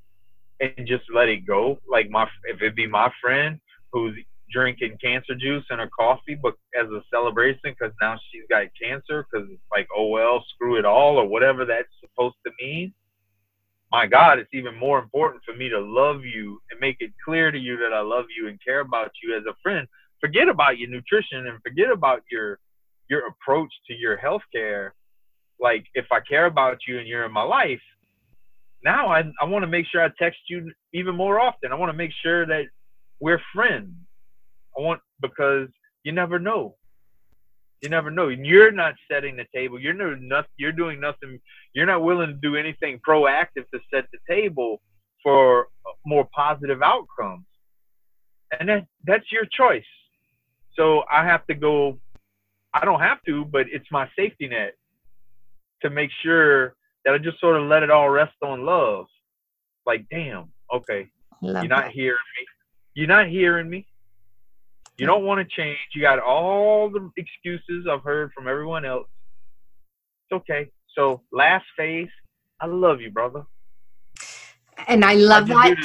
and just let it go. Like my, if it be my friend who's drinking cancer juice in her coffee, but as a celebration because now she's got cancer. Because it's like, oh well, screw it all, or whatever that's supposed to mean. My God, it's even more important for me to love you and make it clear to you that I love you and care about you as a friend. Forget about your nutrition and forget about your your approach to your health care. Like, if I care about you and you're in my life, now I, I want to make sure I text you even more often. I want to make sure that we're friends. I want because you never know. You never know. You're not setting the table. You're no nothing. You're doing nothing. You're not willing to do anything proactive to set the table for more positive outcomes, and that that's your choice. So I have to go. I don't have to, but it's my safety net to make sure that I just sort of let it all rest on love. Like, damn, okay, Love you're not that. hearing me. You're not hearing me. You don't want to change. You got all the excuses I've heard from everyone else. It's okay. So last phase, I love you, brother. And I love that.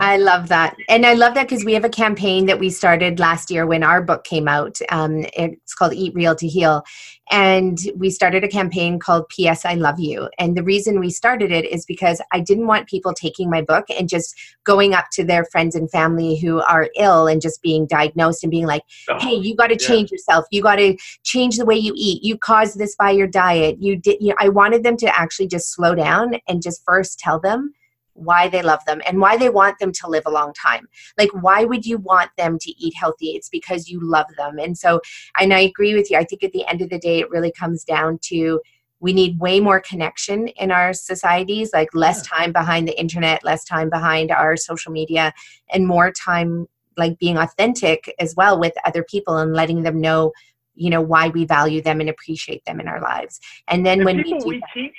I love that. And I love that because we have a campaign that we started last year when our book came out. Um, it's called Eat Real to Heal. And we started a campaign called P.S. I Love You. And the reason we started it is because I didn't want people taking my book and just going up to their friends and family who are ill and just being diagnosed and being like, oh, hey, you got to yeah. change yourself. You got to change the way you eat. You caused this by your diet. You did. You know, I wanted them to actually just slow down and just first tell them why they love them and why they want them to live a long time. Like, why would you want them to eat healthy? It's because you love them. And so, and I agree with you. I think at the end of the day, it really comes down to we need way more connection in our societies, like less time behind the internet, less time behind our social media, and more time like being authentic as well with other people and letting them know you know why we value them and appreciate them in our lives and then and when we, we that, teach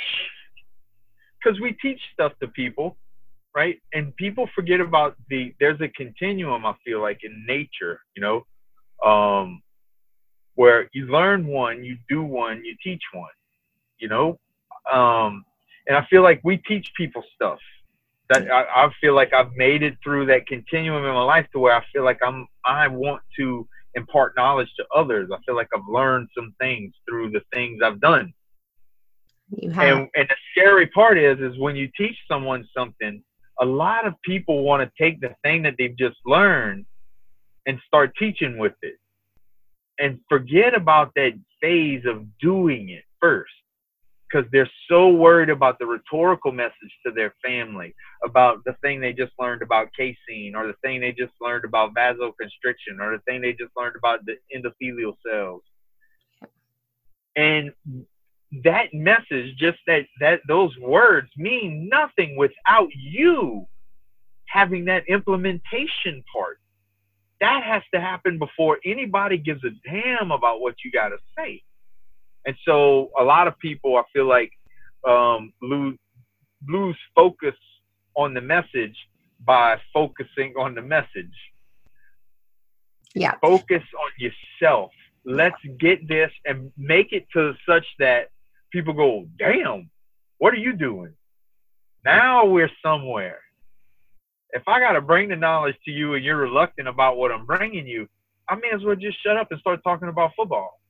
because we teach stuff to people right? And people forget about the there's a continuum I feel like in nature, you know, um, where you learn one, you do one, you teach one, you know, um, and I feel like we teach people stuff that I, I feel like I've made it through that continuum in my life to where I feel like I'm I want to impart knowledge to others. I feel like I've learned some things through the things I've done. You have. And, and the scary part is, is when you teach someone something, a lot of people want to take the thing that they've just learned and start teaching with it and forget about that phase of doing it first because they're so worried about the rhetorical message to their family about the thing they just learned about casein or the thing they just learned about vasoconstriction or the thing they just learned about the endothelial cells. And that message, just that that those words mean nothing without you having that implementation part. That has to happen before anybody gives a damn about what you got to say. And so a lot of people, I feel like, um, lose lose focus on the message by focusing on the message. Yeah. Focus on yourself. Let's get this and make it to such that people go, damn, what are you doing? Now we're somewhere. If I got to bring the knowledge to you and you're reluctant about what I'm bringing you, I may as well just shut up and start talking about football.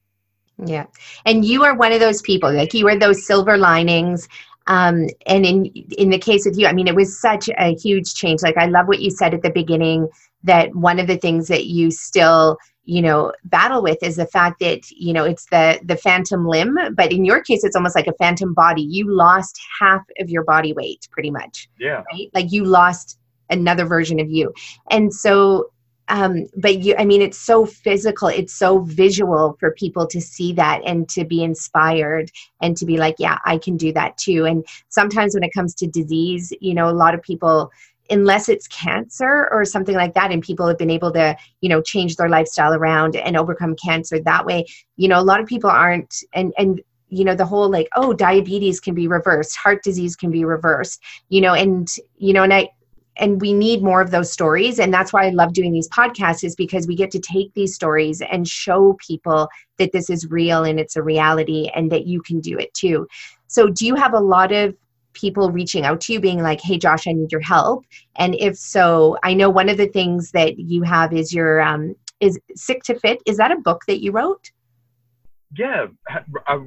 Yeah. And you are one of those people, like you are those silver linings. Um, and in in the case of you, I mean, it was such a huge change. Like I love what you said at the beginning that one of the things that you still you know battle with is the fact that you know it's the the phantom limb but in your case it's almost like a phantom body. You lost half of your body weight pretty much yeah. right? Like you lost another version of you. And so um but you i mean it's so physical it's so visual for people to see that and to be inspired and to be like yeah i can do that too. And sometimes when it comes to disease you know a lot of people unless it's cancer or something like that and people have been able to you know change their lifestyle around and overcome cancer that way you know a lot of people aren't and and you know the whole like oh diabetes can be reversed heart disease can be reversed you know and you know and i and we need more of those stories and that's why i love doing these podcasts is because we get to take these stories and show people that this is real and it's a reality and that you can do it too. So do you have a lot of people reaching out to you being like hey josh i need your help. And if so i know one of the things that you have is your um is sick to fit. Is that a book that you wrote? Yeah i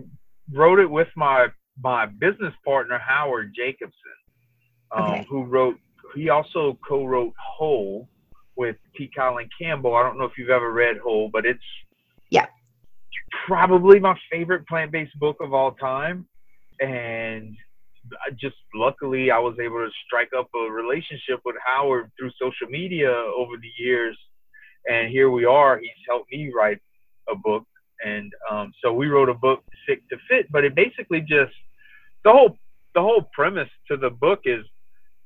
wrote it with my my business partner howard jacobson um, okay. who wrote he also co-wrote whole with t. Colin campbell. I don't know if you've ever read whole but it's yeah. probably my favorite plant-based book of all time. And I just luckily I was able to strike up a relationship with Howard through social media over the years, and here we are. He's helped me write a book, and um, so we wrote a book, Sick to Fit. But it basically just the whole the whole premise to the book is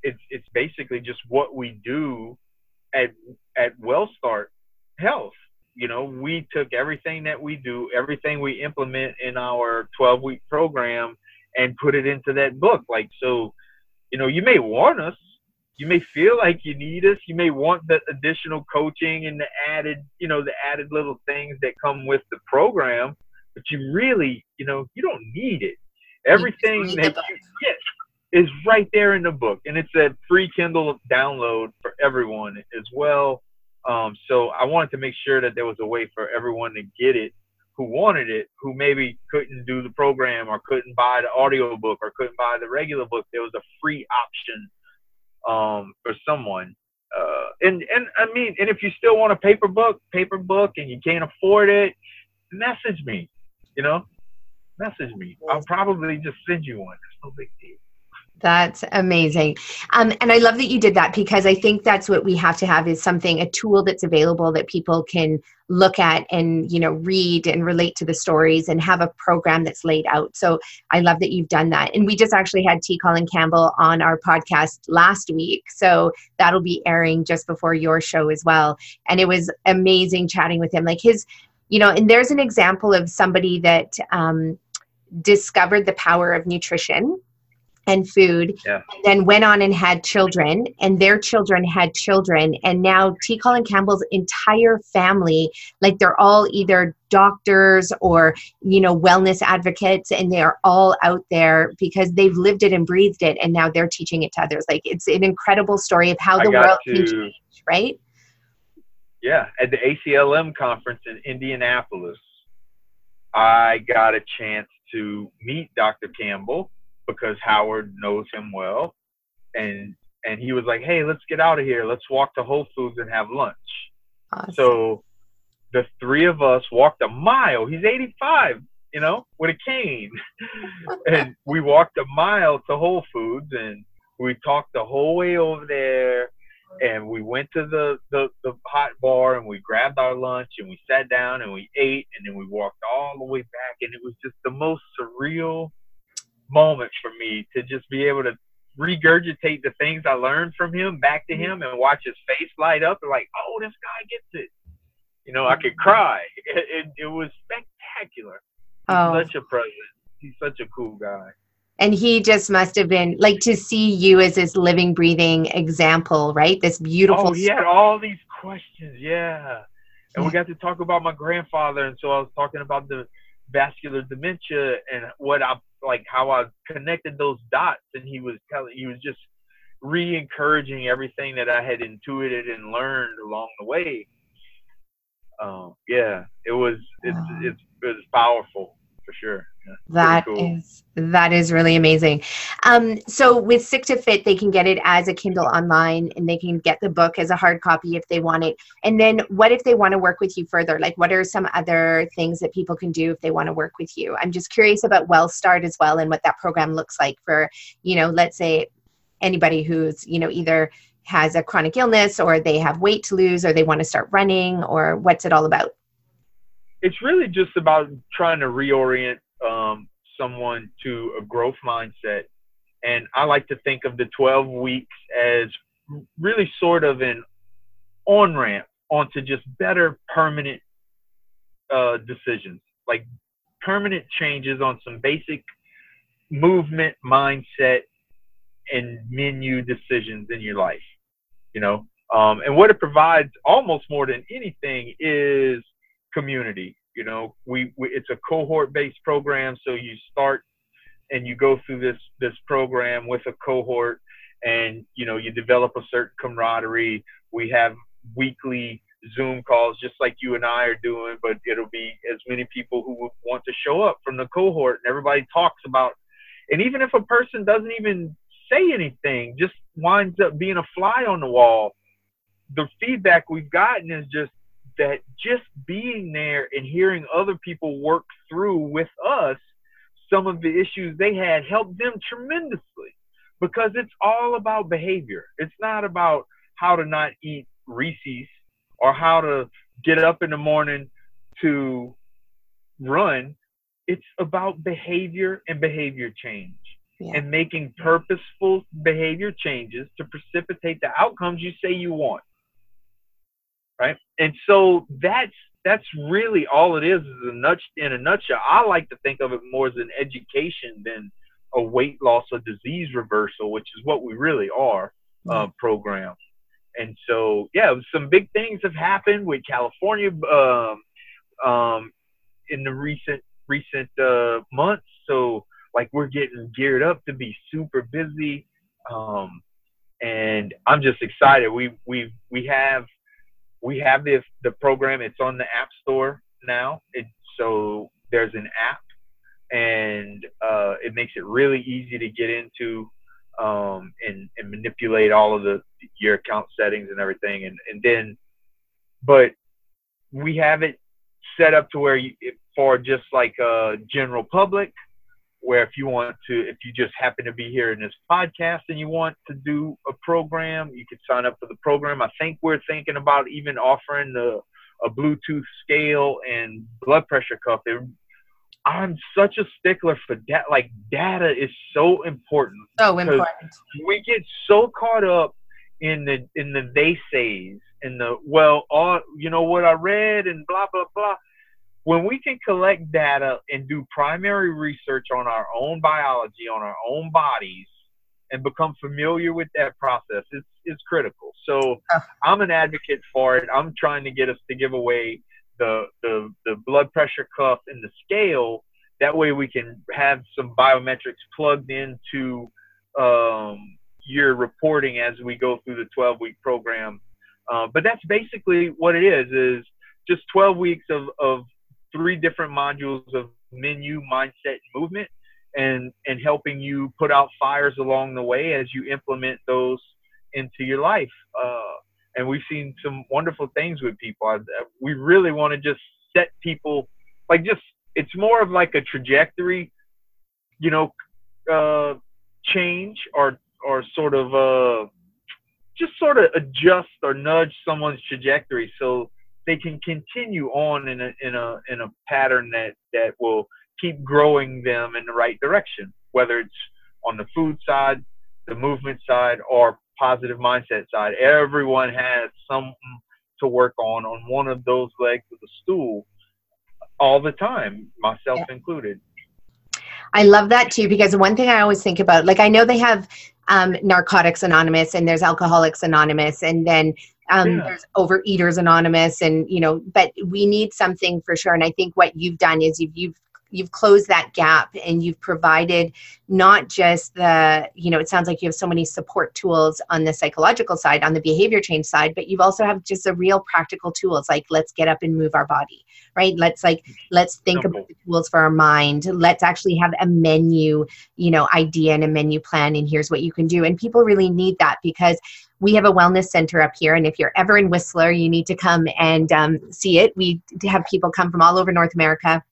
it's it's basically just what we do at at WellStart Health. You know, we took everything that we do, everything we implement in our 12 week program and put it into that book. Like, so, you know, you may want us, you may feel like you need us, you may want the additional coaching and the added, you know, the added little things that come with the program, but you really, you know, you don't need it. Everything that you get, is right there in the book, and it's a free Kindle download for everyone as well. Um, so I wanted to make sure that there was a way for everyone to get it who wanted it, who maybe couldn't do the program or couldn't buy the audio book or couldn't buy the regular book. There was a free option um, for someone. Uh, and and I mean, and if you still want a paper book, paper book, and you can't afford it, message me. You know, message me. I'll probably just send you one. It's no big deal. That's amazing. Um, and I love that you did that because I think that's what we have to have is something, a tool that's available that people can look at and, you know, read and relate to the stories and have a program that's laid out. So I love that you've done that. And we just actually had T. Colin Campbell on our podcast last week. So that'll be airing just before your show as well. And it was amazing chatting with him. Like his, you know, and there's an example of somebody that um, discovered the power of nutrition and food yeah. and then went on and had children and their children had children and now t. Colin campbell's entire family like they're all either doctors or you know wellness advocates and they are all out there because they've lived it and breathed it and now they're teaching it to others. Like it's an incredible story of how the world to, can change right? Yeah at the aclm conference in indianapolis i got a chance to meet dr campbell because Howard knows him well, and and he was like, "Hey, let's get out of here. Let's walk to Whole Foods and have lunch." Awesome. So the three of us walked a mile. He's 85, you know, with a cane, and we walked a mile to Whole Foods, and we talked the whole way over there. And we went to the, the, the hot bar and we grabbed our lunch and we sat down and we ate and then we walked all the way back and it was just the most surreal moment for me to just be able to regurgitate the things I learned from him back to him and watch his face light up and like, oh, this guy gets it. You know, I could cry. It, it, it was spectacular. He's oh. such a present. He's such a cool guy. And he just must have been like to see you as this living, breathing example, right? This beautiful. Oh, he had all these questions, yeah. And yeah. we got to talk about my grandfather, and so I was talking about the vascular dementia and what I like how I connected those dots and he was telling he was just re-encouraging everything that I had intuited and learned along the way. Um, yeah, it was it's it's it was powerful for sure. Yeah, that cool. is that is really amazing. Um, so with Sick to Fit, they can get it as a Kindle online, and they can get the book as a hard copy if they want it. And then, what if they want to work with you further? Like, what are some other things that people can do if they want to work with you? I'm just curious about Well Start as well, and what that program looks like for you know, let's say anybody who's you know either has a chronic illness or they have weight to lose or they want to start running or what's it all about it's really just about trying to reorient um, someone to a growth mindset. And I like to think of the 12 weeks as really sort of an on ramp onto just better permanent uh, decisions, like permanent changes on some basic movement, mindset, and menu decisions in your life. You know, um, and what it provides almost more than anything is community. You know, we, we it's a cohort-based program, so you start and you go through this this program with a cohort, and you know you develop a certain camaraderie. We have weekly Zoom calls, just like you and I are doing, but it'll be as many people who want to show up from the cohort, and everybody talks about. And even if a person doesn't even say anything, just winds up being a fly on the wall. The feedback we've gotten is just that just being there and hearing other people work through with us some of the issues they had helped them tremendously because it's all about behavior. It's not about how to not eat Reese's or how to get up in the morning to run. It's about behavior and behavior change yeah. and making purposeful behavior changes to precipitate the outcomes you say you want right? And so that's that's really all it is is a nut in a nutshell. I like to think of it more as an education than a weight loss or disease reversal, which is what we really are uh, program. And so, yeah, some big things have happened with California um, um, in the recent recent uh, months. So like we're getting geared up to be super busy. Um, and I'm just excited. We we we have we have the the program. It's on the App Store now. It so there's an app, and uh, it makes it really easy to get into um, and and manipulate all of the your account settings and everything. And and then, but we have it set up to where you, for just like a general public where if you want to, if you just happen to be here in this podcast and you want to do a program, you can sign up for the program. I think we're thinking about even offering the a Bluetooth scale and blood pressure cuff. It, I'm such a stickler for that. Like data is so important. So important. We get so caught up in the in the they says and the well, all you know what I read and blah blah blah when we can collect data and do primary research on our own biology, on our own bodies, and become familiar with that process, it's, it's critical. So I'm an advocate for it. I'm trying to get us to give away the, the, the blood pressure cuff and the scale. That way we can have some biometrics plugged into um, your reporting as we go through the 12 week program. Uh, but that's basically what it is, is just 12 weeks of, of three different modules of menu, mindset, and movement, and and helping you put out fires along the way as you implement those into your life. Uh, and we've seen some wonderful things with people. I, we really want to just set people like just it's more of like a trajectory, you know, uh, change or or sort of uh, just sort of adjust or nudge someone's trajectory so they can continue on in a in a in a pattern that that will keep growing them in the right direction, whether it's on the food side, the movement side, or positive mindset side. Everyone has something to work on on one of those legs of the stool all the time, myself yeah. included. I love that too because one thing I always think about, like I know they have um, Narcotics Anonymous and there's Alcoholics Anonymous, and then um, yeah. there's Overeaters Anonymous, and you know, but we need something for sure. And I think what you've done is you've you've you've closed that gap and you've provided not just the you know it sounds like you have so many support tools on the psychological side on the behavior change side but you've also have just a real practical tools like let's get up and move our body right let's like let's think about the tools for our mind let's actually have a menu you know idea and a menu plan and here's what you can do and people really need that because we have a wellness center up here and if you're ever in whistler you need to come and um, see it we have people come from all over north america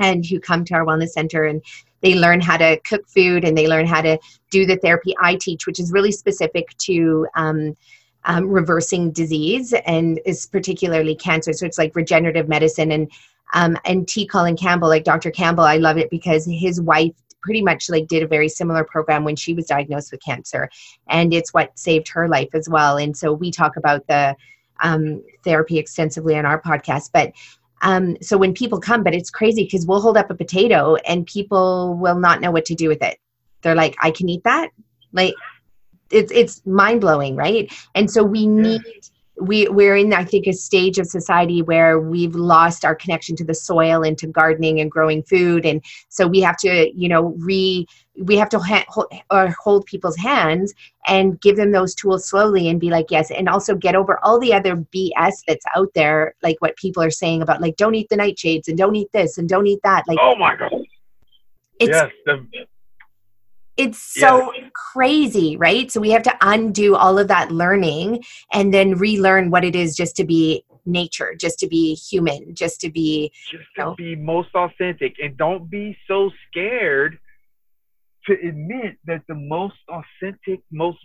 and who come to our wellness center and they learn how to cook food and they learn how to do the therapy I teach, which is really specific to um, um, reversing disease and is particularly cancer. So it's like regenerative medicine and um, and T. Colin Campbell, like Dr. Campbell, I love it because his wife pretty much like did a very similar program when she was diagnosed with cancer, and it's what saved her life as well. And so we talk about the um, therapy extensively on our podcast, but um, so when people come, but it's crazy because we'll hold up a potato and people will not know what to do with it. They're like, I can eat that. Like it's it's mind blowing, right? And so we need we we're in I think a stage of society where we've lost our connection to the soil and to gardening and growing food, and so we have to you know re we have to ha- hold, or hold people's hands and give them those tools slowly and be like yes and also get over all the other bs that's out there like what people are saying about like don't eat the nightshades and don't eat this and don't eat that like oh my god. It's yes, the, it's so yeah. crazy, right? So we have to undo all of that learning and then relearn what it is just to be nature, just to be human, just to be just to know. be most authentic and don't be so scared to admit that the most authentic, most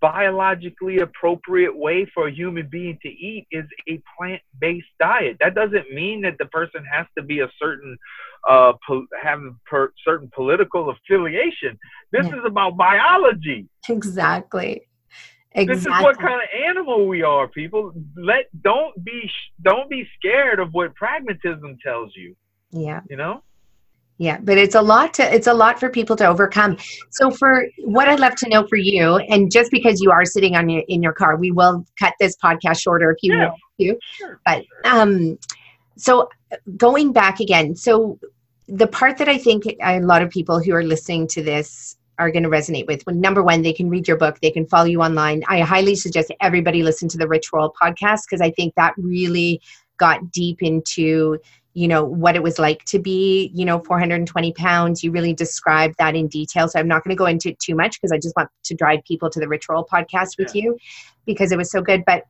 biologically appropriate way for a human being to eat is a plant-based diet. That doesn't mean that the person has to be a certain uh, po- have per- certain political affiliation. This yeah. is about biology. Exactly. Exactly. This is what kind of animal we are, people. Let don't be don't be scared of what pragmatism tells you. Yeah. You know? Yeah but it's a lot to it's a lot for people to overcome so for what i'd love to know for you and just because you are sitting on your in your car we will cut this podcast shorter if you yeah. want to sure. but um so going back again so the part that I think a lot of people who are listening to this are going to resonate with. When number one, they can read your book, they can follow you online. I highly suggest everybody listen to the Rich Roll podcast because I think that really got deep into you know what it was like to be you know 420 pounds you really described that in detail so i'm not going to go into it too much because i just want to drive people to the Rich Roll podcast with yeah. you because it was so good but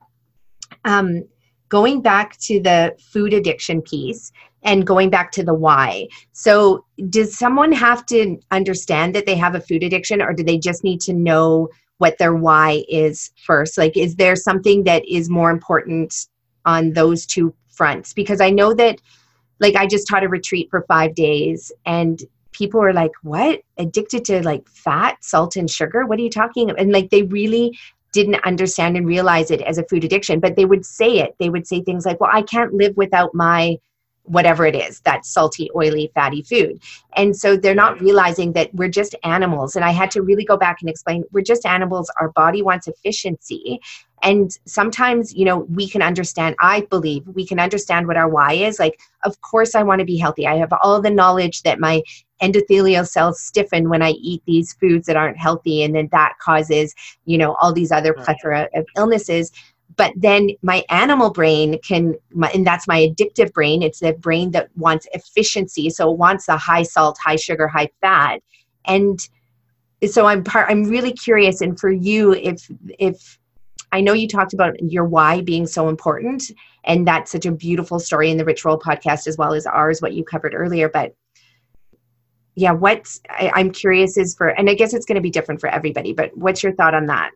um going back to the food addiction piece and going back to the why. So, does someone have to understand that they have a food addiction, or do they just need to know what their why is first? Like, is there something that is more important on those two fronts? Because I know that, like, I just taught a retreat for five days, and people were like, What? Addicted to like fat, salt, and sugar? What are you talking about? And like, they really didn't understand and realize it as a food addiction, but they would say it. They would say things like, Well, I can't live without my whatever it is that salty oily fatty food. And so they're not realizing that we're just animals. And i had to really go back and explain we're just animals. Our body wants efficiency. And sometimes you know we can understand i believe we can understand what our why is. Like of course i want to be healthy. I have all the knowledge that my endothelial cells stiffen when i eat these foods that aren't healthy. And then that causes you know all these other plethora of illnesses but then my animal brain can my, and that's my addictive brain. It's the brain that wants efficiency so it wants the high salt high sugar high fat. And so i'm part i'm really curious and for you if if i know you talked about your why being so important and that's such a beautiful story in the Rich Roll podcast as well as ours what you covered earlier but yeah what's I, i'm curious is for and i guess it's going to be different for everybody but what's your thought on that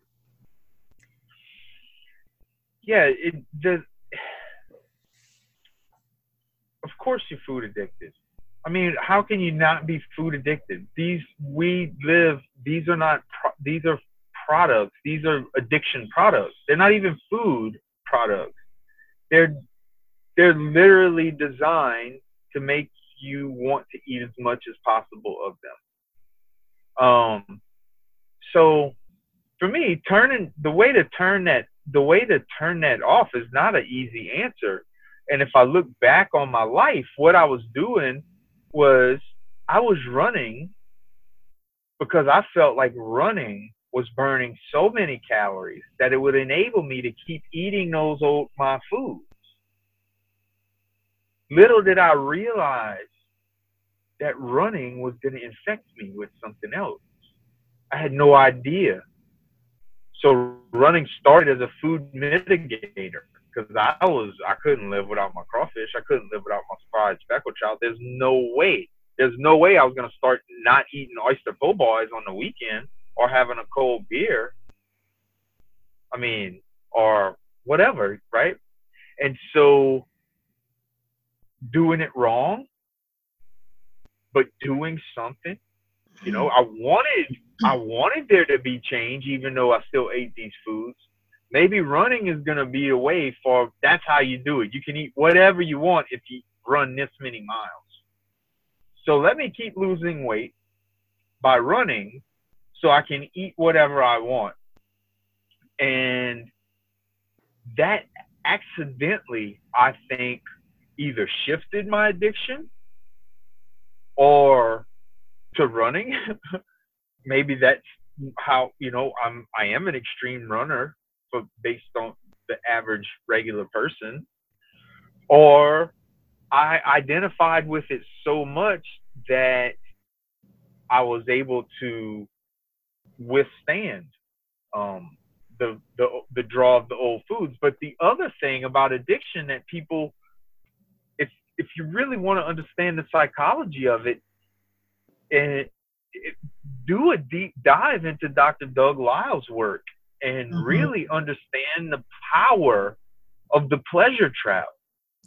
yeah, it does. Of course, you're food addicted. I mean, how can you not be food addicted? These we live. These are not. These are products. These are addiction products. They're not even food products. They're they're literally designed to make you want to eat as much as possible of them. Um, so for me, turning the way to turn that the way to turn that off is not an easy answer. And if I look back on my life, what I was doing was I was running because I felt like running was burning so many calories that it would enable me to keep eating those old my foods. Little did I realize that running was going to infect me with something else. I had no idea. So running started as a food mitigator because I was I couldn't live without my crawfish. I couldn't live without my fried speckled trout. There's no way. There's no way I was gonna start not eating oyster po' boys on the weekend or having a cold beer. I mean, or whatever, right? And so doing it wrong, but doing something, you know, mm-hmm. I wanted I wanted there to be change, even though I still ate these foods. Maybe running is going to be a way for that's how you do it. You can eat whatever you want if you run this many miles. So let me keep losing weight by running so I can eat whatever I want. And that accidentally, I think, either shifted my addiction or to running maybe that's how you know I'm I am an extreme runner, but based on the average regular person, or I identified with it so much that I was able to withstand um, the the the draw of the old foods. But the other thing about addiction that people, if if you really want to understand the psychology of it, and do a deep dive into Dr. Doug Lisle's work and mm-hmm. really understand the power of the pleasure trap.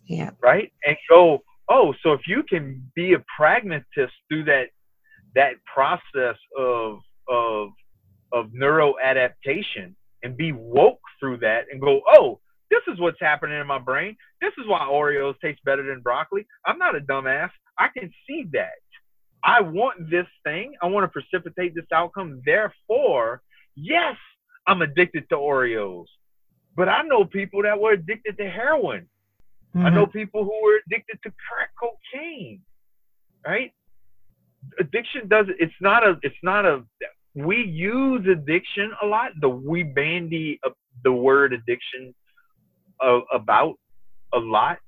Yeah. Right? And go, oh, so if you can be a pragmatist through that that process of of of neuroadaptation and be woke through that and go, oh, this is what's happening in my brain. This is why Oreos taste better than broccoli. I'm not a dumbass. I can see that. I want this thing. I want to precipitate this outcome. Therefore, yes, I'm addicted to Oreos. But I know people that were addicted to heroin. Mm-hmm. I know people who were addicted to crack cocaine. right? Addiction does it's not a it's not a we use addiction a lot. The we bandy the word addiction uh, about a lot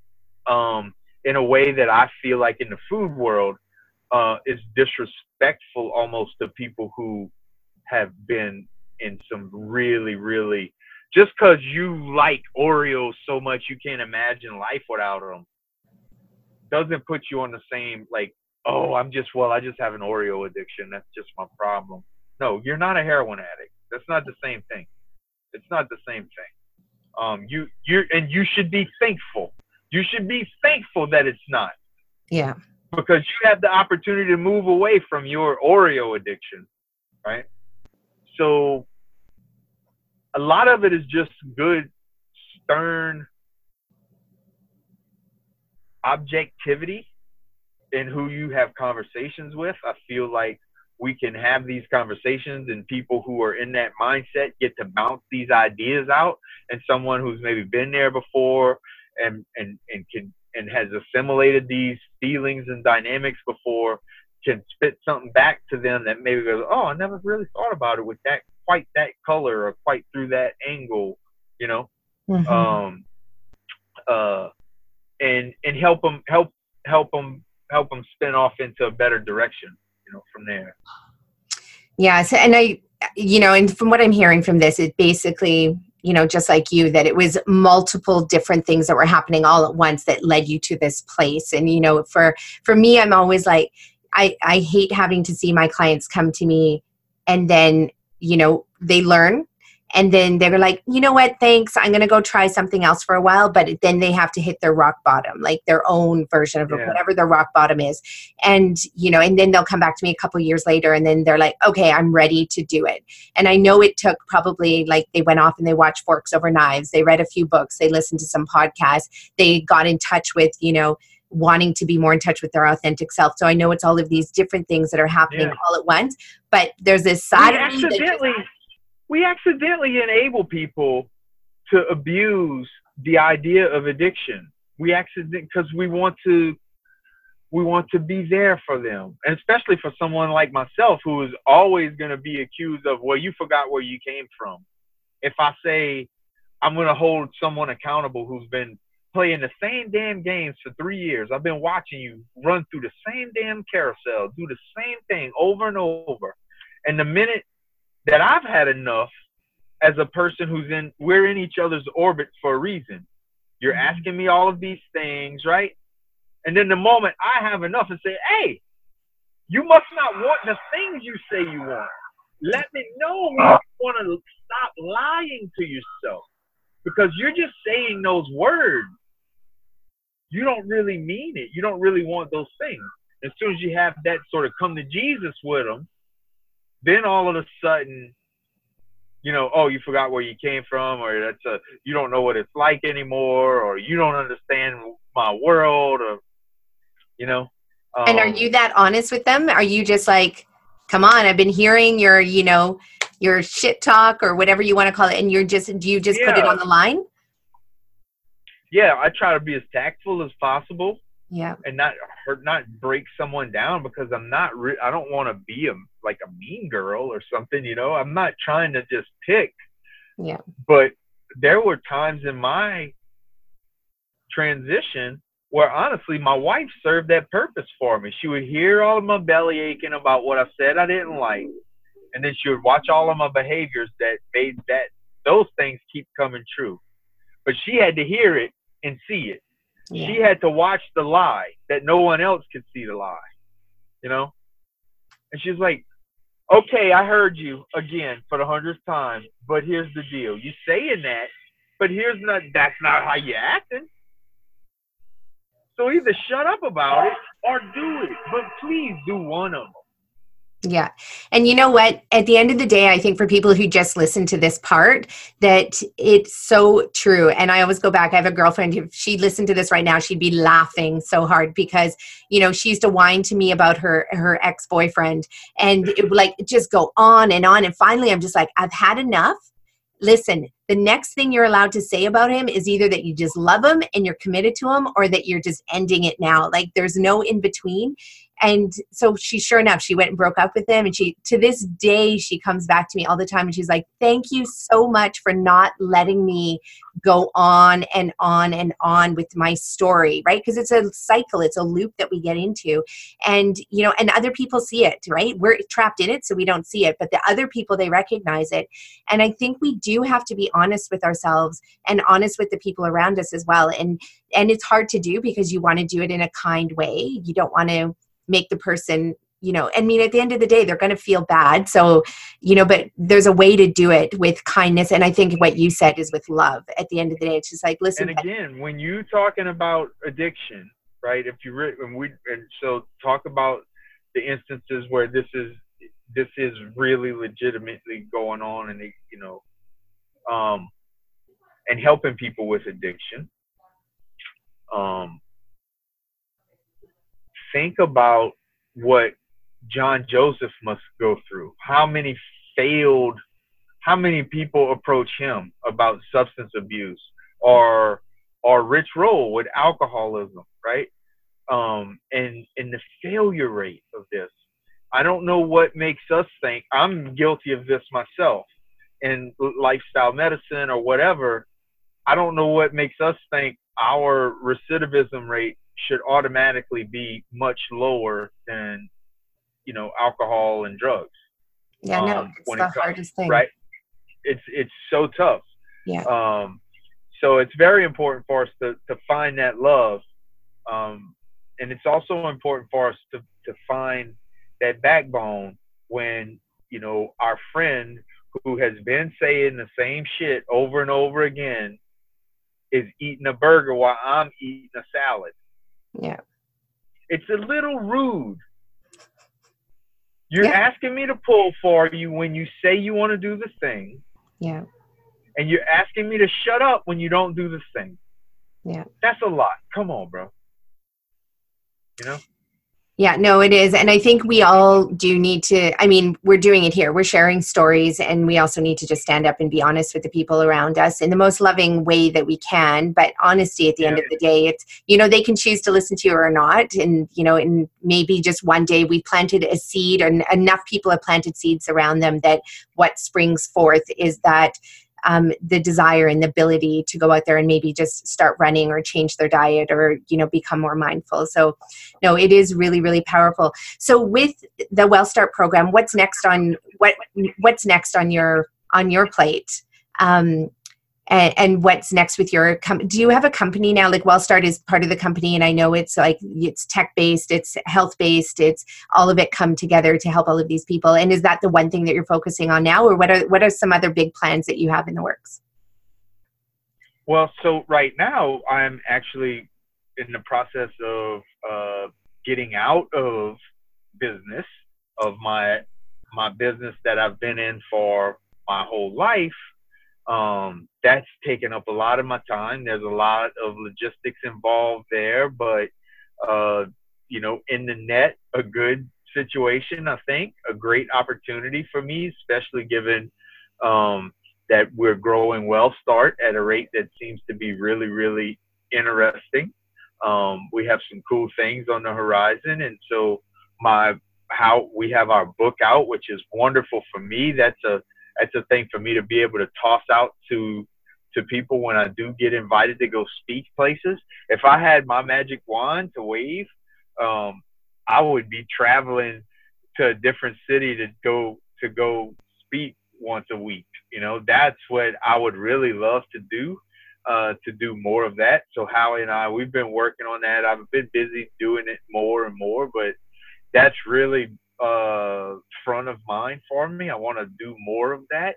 um, in a way that I feel like in the food world uh, is disrespectful almost to people who have been in some really really just because you like Oreos so much you can't imagine life without them doesn't put you on the same like oh i'm just well i just have an oreo addiction. That's just my problem. No you're not a heroin addict. That's not the same thing. It's not the same thing. Um you you and you should be thankful. You should be thankful that it's not. Yeah because you have the opportunity to move away from your oreo addiction right so a lot of it is just good stern objectivity in who you have conversations with. I feel like we can have these conversations and people who are in that mindset get to bounce these ideas out and someone who's maybe been there before and and and can and has assimilated these feelings and dynamics before can spit something back to them that maybe goes, oh, I never really thought about it with that quite that color or quite through that angle, you know. Mm-hmm. Um, uh, and and help them help help them help them spin off into a better direction you know from there yeah so, and i you know and from what i'm hearing from this it basically you know just like you that it was multiple different things that were happening all at once that led you to this place. And you know for for me i'm always like i i hate having to see my clients come to me and then you know they learn and then they're like you know what? Thanks. I'm going to go try something else for a while. But then they have to hit their rock bottom like their own version of yeah. whatever their rock bottom is. And you know and then they'll come back to me a couple years later and then they're like okay i'm ready to do it. And i know it took probably like they went off and they watched forks over knives. They read a few books. They listened to some podcasts. They got in touch with you know wanting to be more in touch with their authentic self. So I know it's all of these different things that are happening yeah. all at once, but there's this side of me accidentally we accidentally enable people to abuse the idea of addiction. We accident because we want to we want to be there for them, and especially for someone like myself who is always going to be accused of, well, you forgot where you came from. If I say I'm going to hold someone accountable who's been playing the same damn games for three years, I've been watching you run through the same damn carousel, do the same thing over and over, and the minute that I've had enough as a person who's in we're in each other's orbits for a reason. You're mm-hmm. asking me all of these things, right? And then the moment I have enough and say, hey, you must not want the things you say you want. Let me know when you want to stop lying to yourself. Because you're just saying those words. You don't really mean it. You don't really want those things. As soon as you have that sort of come to Jesus with them, then all of a sudden, you know, oh, you forgot where you came from, or that's a you don't know what it's like anymore, or you don't understand my world, or you know. Um, and are um, you that honest with them? Are you just like, come on, I've been hearing your, you know, your shit talk or whatever you want to call it, and you're just do you just yeah. put it on the line? Yeah, I try to be as tactful as possible. Yeah. And not hurt, not break someone down because I'm not. Re- I don't want to be a like a mean girl or something. You know, I'm not trying to just pick. Yeah. But there were times in my transition where honestly my wife served that purpose for me. She would hear all of my belly aching about what I said I didn't like. And then she would watch all of my behaviors that made that those things keep coming true. But she had to hear it and see it. She had to watch the lie that no one else could see the lie. You know? And she's like, okay, I heard you again for the hundredth time, but here's the deal. You saying that, but here's not that's not how you acting. So either shut up about it or do it. But please do one of them. Yeah. And you know what? At the end of the day, I think for people who just listen to this part, that it's so true. And I always go back. I have a girlfriend, if she listened to this right now, she'd be laughing so hard because, you know, she used to whine to me about her her ex-boyfriend. And it would like just go on and on. And finally I'm just like, I've had enough. Listen, the next thing you're allowed to say about him is either that you just love him and you're committed to him or that you're just ending it now. Like there's no in between and so she sure enough she went and broke up with him. And she to this day she comes back to me all the time and she's like thank you so much for not letting me go on and on and on with my story right? Because it's a cycle it's a loop that we get into. And you know and other people see it right? We're trapped in it so we don't see it but the other people they recognize it. And i think we do have to be honest with ourselves and honest with the people around us as well. And and it's hard to do because you want to do it in a kind way. You don't want to make the person you know i mean at the end of the day they're going to feel bad. So you know but there's a way to do it with kindness. And i think what you said is with love. At the end of the day it's just like listen and again when you're talking about addiction right if you re- and we and so talk about the instances where this is this is really legitimately going on and they, you know um and helping people with addiction um think about what John Joseph must go through. How many failed, how many people approach him about substance abuse or or Rich Roll with alcoholism, right? Um, and and the failure rate of this. I don't know what makes us think. I'm guilty of this myself in lifestyle medicine or whatever. I don't know what makes us think our recidivism rate should automatically be much lower than you know alcohol and drugs. Yeah, um, no, it's the it comes, hardest thing. Right? It's it's so tough. Yeah. Um, so it's very important for us to to find that love, um, and it's also important for us to to find that backbone when you know our friend who has been saying the same shit over and over again is eating a burger while I'm eating a salad. Yeah. It's a little rude. You're yeah. asking me to pull for you when you say you want to do the thing. Yeah. And you're asking me to shut up when you don't do the thing. Yeah. That's a lot. Come on, bro. You know? Yeah, no, it is. And I think we all do need to, I mean, we're doing it here. We're sharing stories, and we also need to just stand up and be honest with the people around us in the most loving way that we can. But honesty at the yeah. end of the day, it's, you know, they can choose to listen to you or not. And, you know, and maybe just one day we planted a seed, and enough people have planted seeds around them that what springs forth is that um, the desire and the ability to go out there and maybe just start running or change their diet or you know become more mindful. So no it is really really powerful. So with the well start program what's next on what what's next on your on your plate? Um, and, and what's next with your company do you have a company now? Like wellstart is part of the company and i know it's like it's tech based it's health based it's all of it come together to help all of these people. And is that the one thing that you're focusing on now? Or what are what are some other big plans that you have in the works? Well so right now i'm actually in the process of uh, getting out of business of my my business that i've been in for my whole life um, that's taken up a lot of my time. There's a lot of logistics involved there, but uh, you know, in the net, a good situation. I think a great opportunity for me, especially given um, that we're growing well start at a rate that seems to be really, really interesting. Um, we have some cool things on the horizon, and so my how we have our book out, which is wonderful for me. That's a that's a thing for me to be able to toss out to to people when I do get invited to go speak places. If I had my magic wand to wave, um, I would be traveling to a different city to go to go speak once a week. You know, that's what I would really love to do. Uh, to do more of that. So Howie and I, we've been working on that. I've been busy doing it more and more, but that's really uh, front of mind for me. I want to do more of that,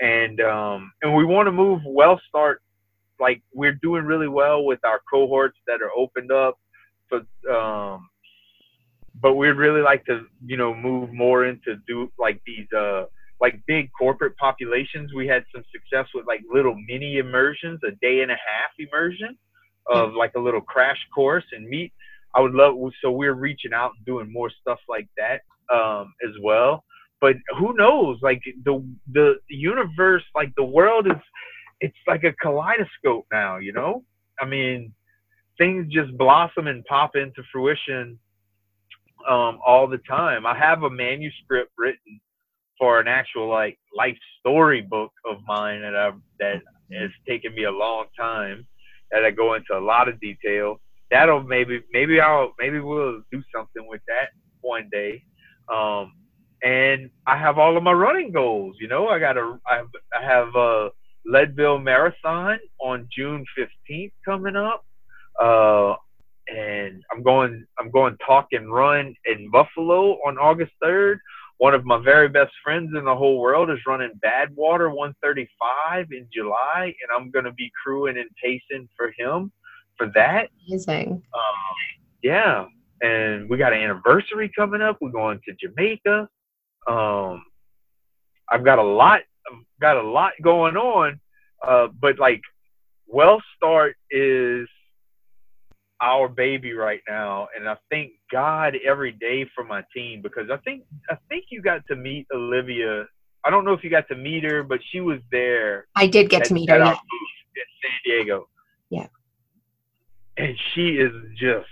and um, and we want to move well start. Like we're doing really well with our cohorts that are opened up, but um, but we'd really like to you know move more into do like these uh like big corporate populations. We had some success with like little mini immersions, a day and a half immersion of like a little crash course and meet. I would love so we're reaching out and doing more stuff like that um, as well. But who knows? Like the the universe, like the world is, it's like a kaleidoscope now. You know, I mean, things just blossom and pop into fruition um, all the time. I have a manuscript written for an actual like life story book of mine that I've that has taken me a long time. That I go into a lot of detail. That'll maybe maybe I'll maybe we'll do something with that one day. Um, and I have all of my running goals. You know, I got a I have, I have a Leadville Marathon on June fifteenth coming up. Uh, and I'm going I'm going talk and run in Buffalo on August 3rd. One of my very best friends in the whole world is running Badwater 135 in July, and I'm going to be crewing and pacing for him for that. Amazing. Um, yeah, and we got an anniversary coming up. We're going to Jamaica. Um, I've got a lot, I've got a lot going on, uh, but like, Well Start is our baby right now, and I thank God every day for my team because I think I think you got to meet Olivia. I don't know if you got to meet her, but she was there. I did get at, to meet her. at Yeah. in San Diego. Yeah. And she is just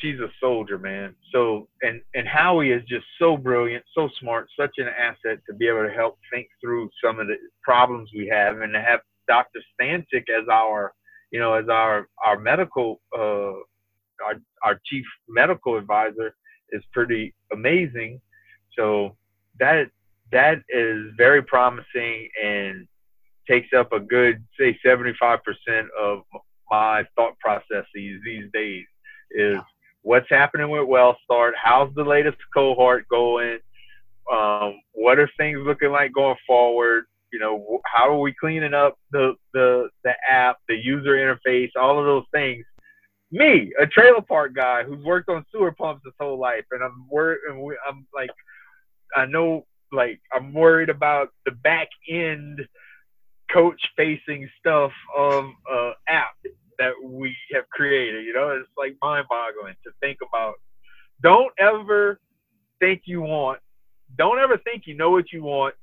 she's a soldier, man. So and and Howie is just so brilliant, so smart, such an asset to be able to help think through some of the problems we have, and to have Dr. Stancic as our you know, as our our medical uh, our our chief medical advisor is pretty amazing. So that that is very promising and takes up a good say 75% of my thought processes these days is what's happening with WellStart, how's the latest cohort going, um, what are things looking like going forward, you know how are we cleaning up the the the app the user interface all of those things. Me a trailer park guy who's worked on sewer pumps his whole life and i'm worried and i'm like i know like i'm worried about the back end coach facing stuff of uh app that we have created you know it's like mind boggling to think about don't ever think you want don't ever think you know what you want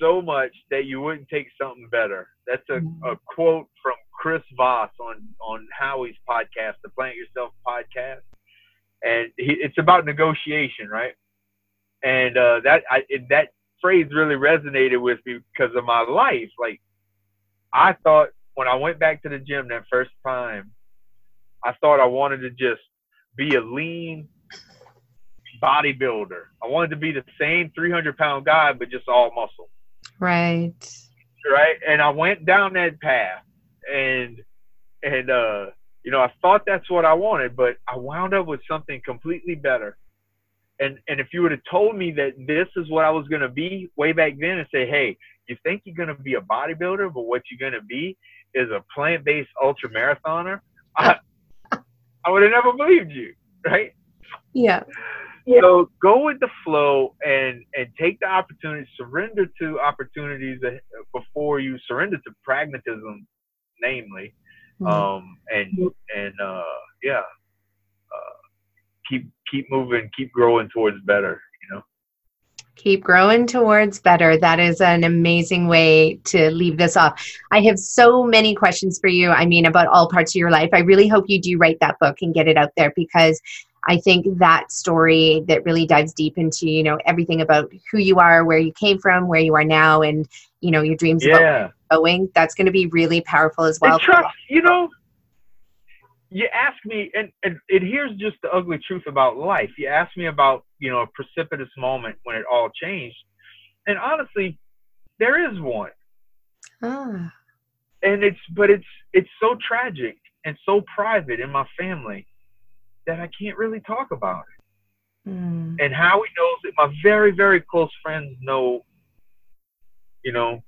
so much that you wouldn't take something better. That's a, a quote from Chris Voss on on Howie's podcast, the Plant Yourself podcast, and he, it's about negotiation, right? And uh, that I, that phrase really resonated with me because of my life. Like I thought when I went back to the gym that first time, I thought I wanted to just be a lean bodybuilder. I wanted to be the same 300 pound guy, but just all muscle Right. right? And I went down that path, and and uh, you know, I thought that's what I wanted, but I wound up with something completely better. And and if you would have told me that this is what I was gonna be way back then, and say, hey, you think you're gonna be a bodybuilder, but what you're gonna be is a plant-based ultra marathoner, I, I would have never believed you, right? Yeah. So go with the flow and and take the opportunity, surrender to opportunities before you surrender to pragmatism, namely, Mm-hmm. um, and and uh, yeah, uh, keep keep moving, keep growing towards better. Keep growing towards better. That is an amazing way to leave this off. I have so many questions for you. I mean, about all parts of your life. I really hope you do write that book and get it out there because I think that story that really dives deep into, you know, everything about who you are, where you came from, where you are now, and, you know, your dreams about Yeah. going, that's going to be really powerful as well. and trust, you know, you ask me, and, and and here's just the ugly truth about life. You ask me about, you know, a precipitous moment when it all changed, and honestly, there is one. Ah, and it's but it's it's so tragic and so private in my family that I can't really talk about it. mm, And Howie knows it. My very very close friends know, you know,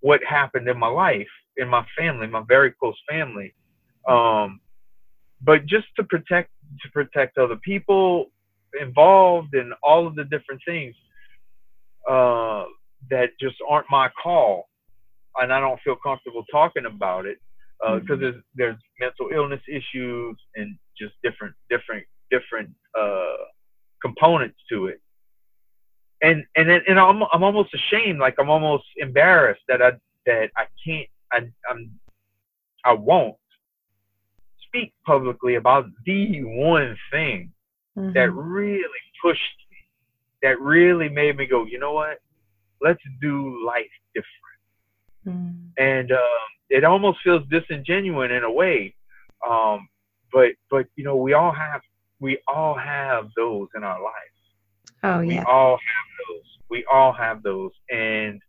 what happened in my life, in my family, my very close family. Um, but just to protect to protect other people involved in all of the different things uh, that just aren't my call, and I don't feel comfortable talking about it because there's there's mental illness issues and just different different different uh, components to it. And and then, and I'm I'm almost ashamed, like I'm almost embarrassed that I that I can't I I'm I won't speak publicly about the one thing mm-hmm. that really pushed me, that really made me go, you know what? Let's do life different. Mm-hmm. And um, it almost feels disingenuous in a way. Um, but but you know, we all have we all have those in our lives. Oh yeah. We all have those. We all have those, and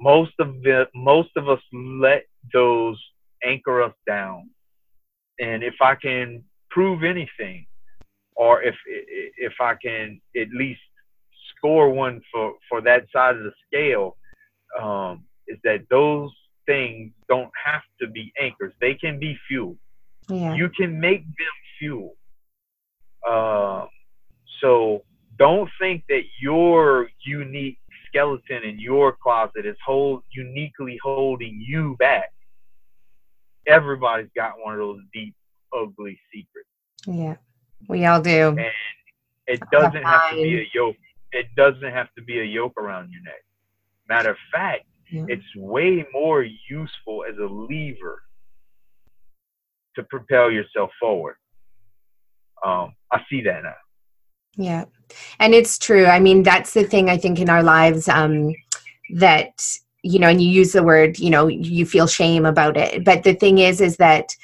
most of the most of us let those anchor us down. And if I can prove anything, or if if I can at least score one for for that side of the scale, um, is that those things don't have to be anchors; they can be fuel. Yeah. You can make them fuel. Uh, so don't think that your unique skeleton in your closet is hold uniquely holding you back. Everybody's got one of those deep, ugly secrets. Yeah, we all do. And it doesn't have to be a yoke. It doesn't have to be a yoke around your neck. Matter of fact, yeah. it's way more useful as a lever to propel yourself forward. Um, I see that now. Yeah. And it's true. I mean, that's the thing I think in our lives um, that, you know, and you use the word, you know, you feel shame about it. But the thing is, is that,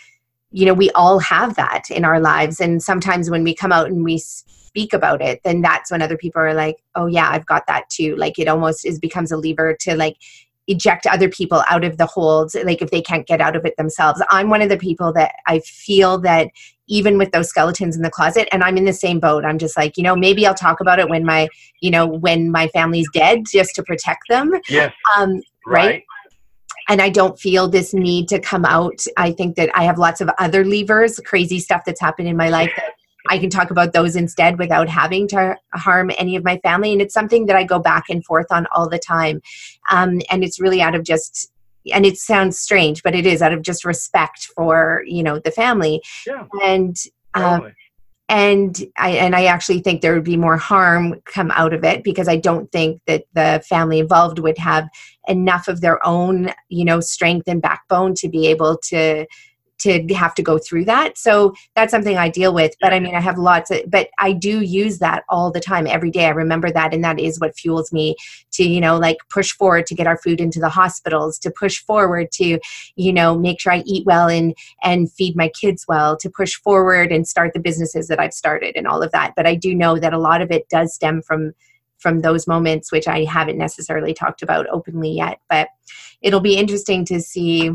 you know, we all have that in our lives. And sometimes when we come out and we speak about it, then that's when other people are like, oh, yeah, I've got that too. Like it almost is becomes a lever to like eject other people out of the holds like if they can't get out of it themselves i'm one of the people that i feel that even with those skeletons in the closet and i'm in the same boat i'm just like you know maybe i'll talk about it when my you know when my family's dead just to protect them yes um right, right? and I don't feel this need to come out. I think that I have lots of other levers, crazy stuff that's happened in my life that I can talk about those instead without having to harm any of my family. And it's something that I go back and forth on all the time. Um, and it's really out of just and it sounds strange, but it is out of just respect for you know the family. Yeah. And um, totally. and I and I actually think there would be more harm come out of it because I don't think that the family involved would have enough of their own you know strength and backbone to be able to to have to go through that. So that's something I deal with. But I mean, I have lots of, but I do use that all the time, every day. I remember that. And that is what fuels me to, you know, like push forward to get our food into the hospitals, to push forward to, you know, make sure I eat well and, and feed my kids well, to push forward and start the businesses that I've started and all of that. But I do know that a lot of it does stem from from those moments which I haven't necessarily talked about openly yet but it'll be interesting to see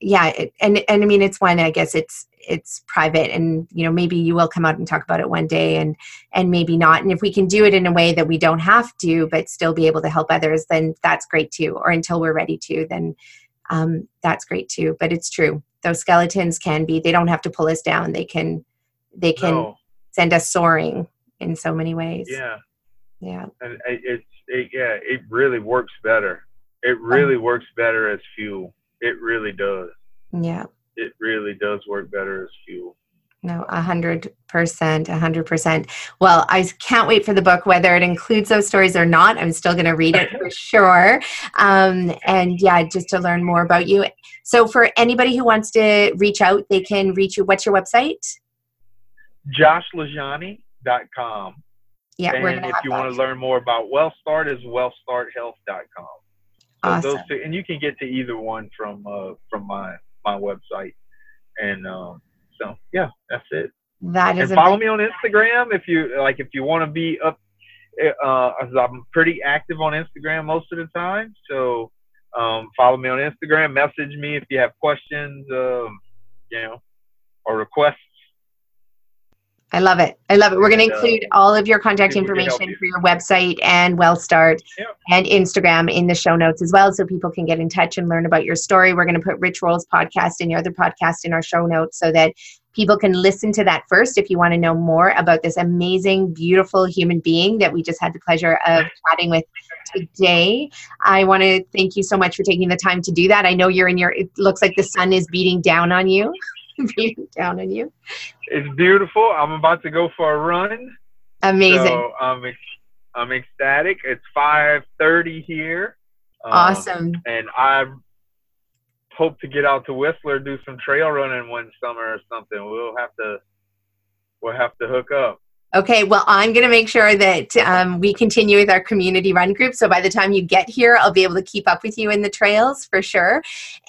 yeah it, and and i mean it's one i guess it's it's private and you know maybe you will come out and talk about it one day and and maybe not. And if we can do it in a way that we don't have to but still be able to help others then that's great too. Or until we're ready to then um, that's great too. But it's true. Those skeletons can be they don't have to pull us down. They can they can no. send us soaring in so many ways. Yeah. Yeah. And it's it, yeah it really works better. It really um, works better as fuel it really does. Yeah. It really does work better as fuel. No, a hundred percent, a hundred percent. Well, I can't wait for the book, whether it includes those stories or not. I'm still going to read it for sure. Um, and yeah, just to learn more about you. So, for anybody who wants to reach out, they can reach you. What's your website? JoshLaJaunie.com. Yeah, and if you want to learn more about WellStart, is WellStartHealth.com. Awesome. those two, and you can get to either one from uh, from my my website. And um, so yeah, that's it. That is. And follow me on Instagram if you like. If you want to be up, uh, I'm pretty active on Instagram most of the time. So um, follow me on Instagram. Message me if you have questions. Um, you know, or requests I love it. I love it. We're going to include all of your contact information you. for your website and WellStart yeah. and Instagram in the show notes as well so people can get in touch and learn about your story. We're going to put Rich Roll's podcast and your other podcast in our show notes so that people can listen to that first if you want to know more about this amazing, beautiful human being that we just had the pleasure of chatting with today. I want to thank you so much for taking the time to do that. I know you're in your, it looks like the sun is beating down on you. beating down on you. It's beautiful. I'm about to go for a run. Amazing. So I'm ex- I'm ecstatic. It's 5:30 here. Um, awesome. And I hope to get out to Whistler, do some trail running one summer or something. We'll have to we'll have to hook up. Okay, well, I'm going to make sure that um, we continue with our community run group. So by the time you get here, I'll be able to keep up with you in the trails for sure.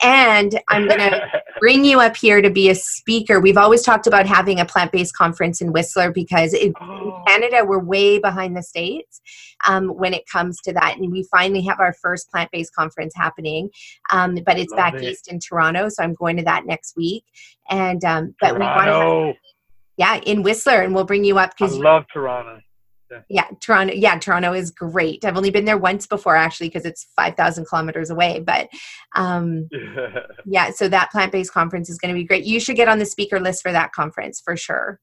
And I'm going to bring you up here to be a speaker. We've always talked about having a plant based conference in Whistler because in, oh. Canada, we're way behind the States um, when it comes to that. And we finally have our first plant based conference happening, um, but it's Love back it. east in Toronto. So I'm going to that next week. And, um, but Toronto. we want to yeah, in Whistler, and we'll bring you up because I love Toronto. Yeah. yeah, Toronto. Yeah, Toronto is great. I've only been there once before, actually, because it's five thousand kilometers away. But um, yeah, so that plant based conference is going to be great. You should get on the speaker list for that conference for sure.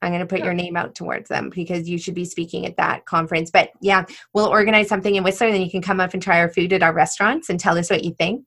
I'm going to put yeah. your name out towards them because you should be speaking at that conference. But yeah, we'll organize something in Whistler, and then you can come up and try our food at our restaurants and tell us what you think.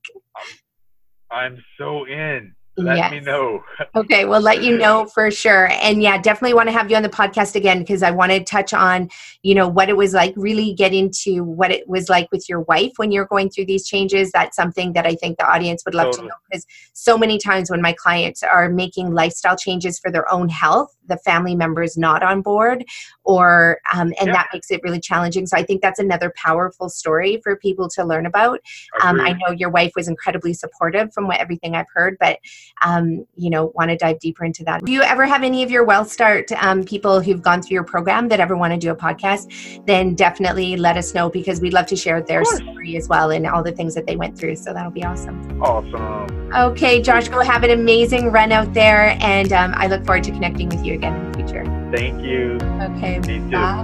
I'm so in let yes. me know. okay, we'll let you know for sure. And yeah, definitely want to have you on the podcast again because I want to touch on, you know, what it was like, really get into what it was like with your wife when you're going through these changes. That's something that I think the audience would love totally. to know because so many times when my clients are making lifestyle changes for their own health, the family members not on board or um, and yeah. that makes it really challenging. So i think that's another powerful story for people to learn about. Um, i know your wife was incredibly supportive from what everything i've heard but um, you know want to dive deeper into that. Do you ever have any of your well start um, people who've gone through your program that ever want to do a podcast? Then definitely let us know because we'd love to share their story as well and all the things that they went through so that'll be awesome. Awesome. Okay josh go have an amazing run out there and um, i look forward to connecting with you again in the future. Thank you. Okay. Me too. Bye.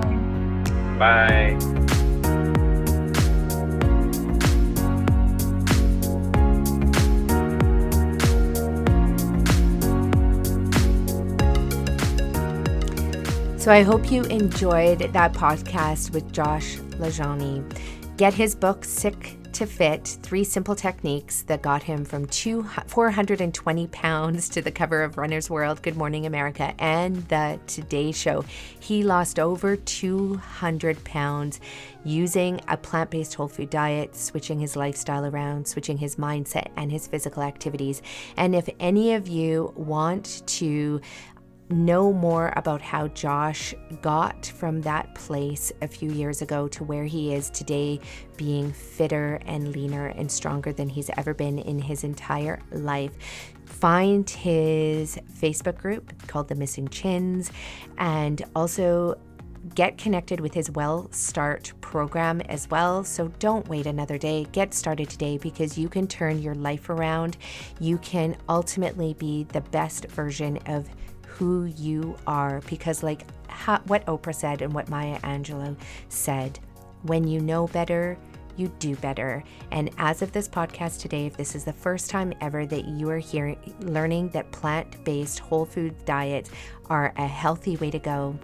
Bye. So I hope you enjoyed that podcast with Josh LaJaunie. Get his book, Sick to fit three simple techniques that got him from two, 420 pounds to the cover of Runner's World, Good Morning America, and the Today Show. He lost over 200 pounds using a plant based whole food diet, switching his lifestyle around, switching his mindset and his physical activities. And if any of you want to know more about how Josh got from that place a few years ago to where he is today, being fitter and leaner and stronger than he's ever been in his entire life. Find his Facebook group called The Missing Chins and also get connected with his Well Start program as well. So don't wait another day. Get started today because you can turn your life around. You can ultimately be the best version of who you are because, like what Oprah said and what Maya Angelou said, when you know better, you do better. And as of this podcast today, if this is the first time ever that you are hearing, learning that plant based whole food diets are a healthy way to go,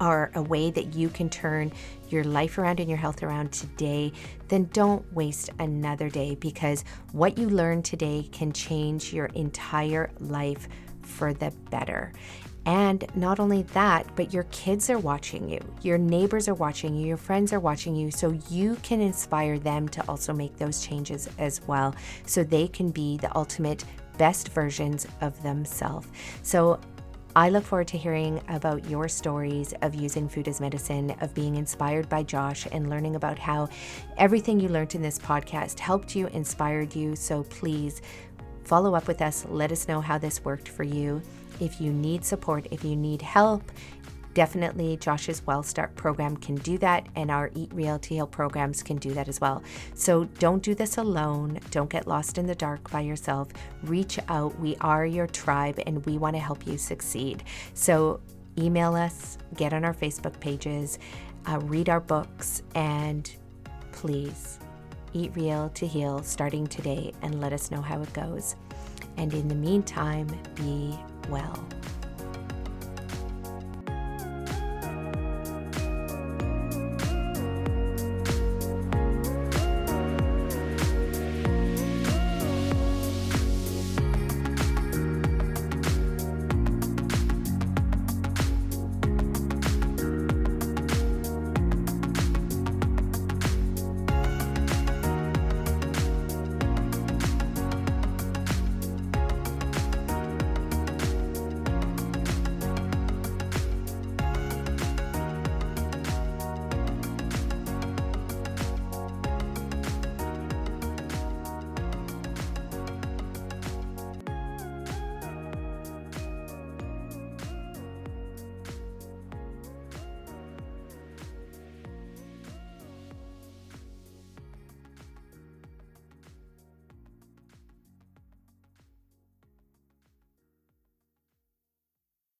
are a way that you can turn your life around and your health around today, then don't waste another day because what you learn today can change your entire life for the better. And not only that, but your kids are watching you, your neighbors are watching you, your friends are watching you, so you can inspire them to also make those changes as well, so they can be the ultimate best versions of themselves. So I look forward to hearing about your stories of using food as medicine, of being inspired by Josh, and learning about how everything you learned in this podcast helped you, inspired you. So please follow up with us. Let us know how this worked for you. If you need support, if you need help, definitely Josh's Well Start program can do that, and our Eat Real to Heal programs can do that as well. So don't do this alone. Don't get lost in the dark by yourself. Reach out. We are your tribe, and we want to help you succeed. So email us, get on our Facebook pages, uh, read our books, and please Eat Real to Heal starting today and let us know how it goes. And in the meantime, be well.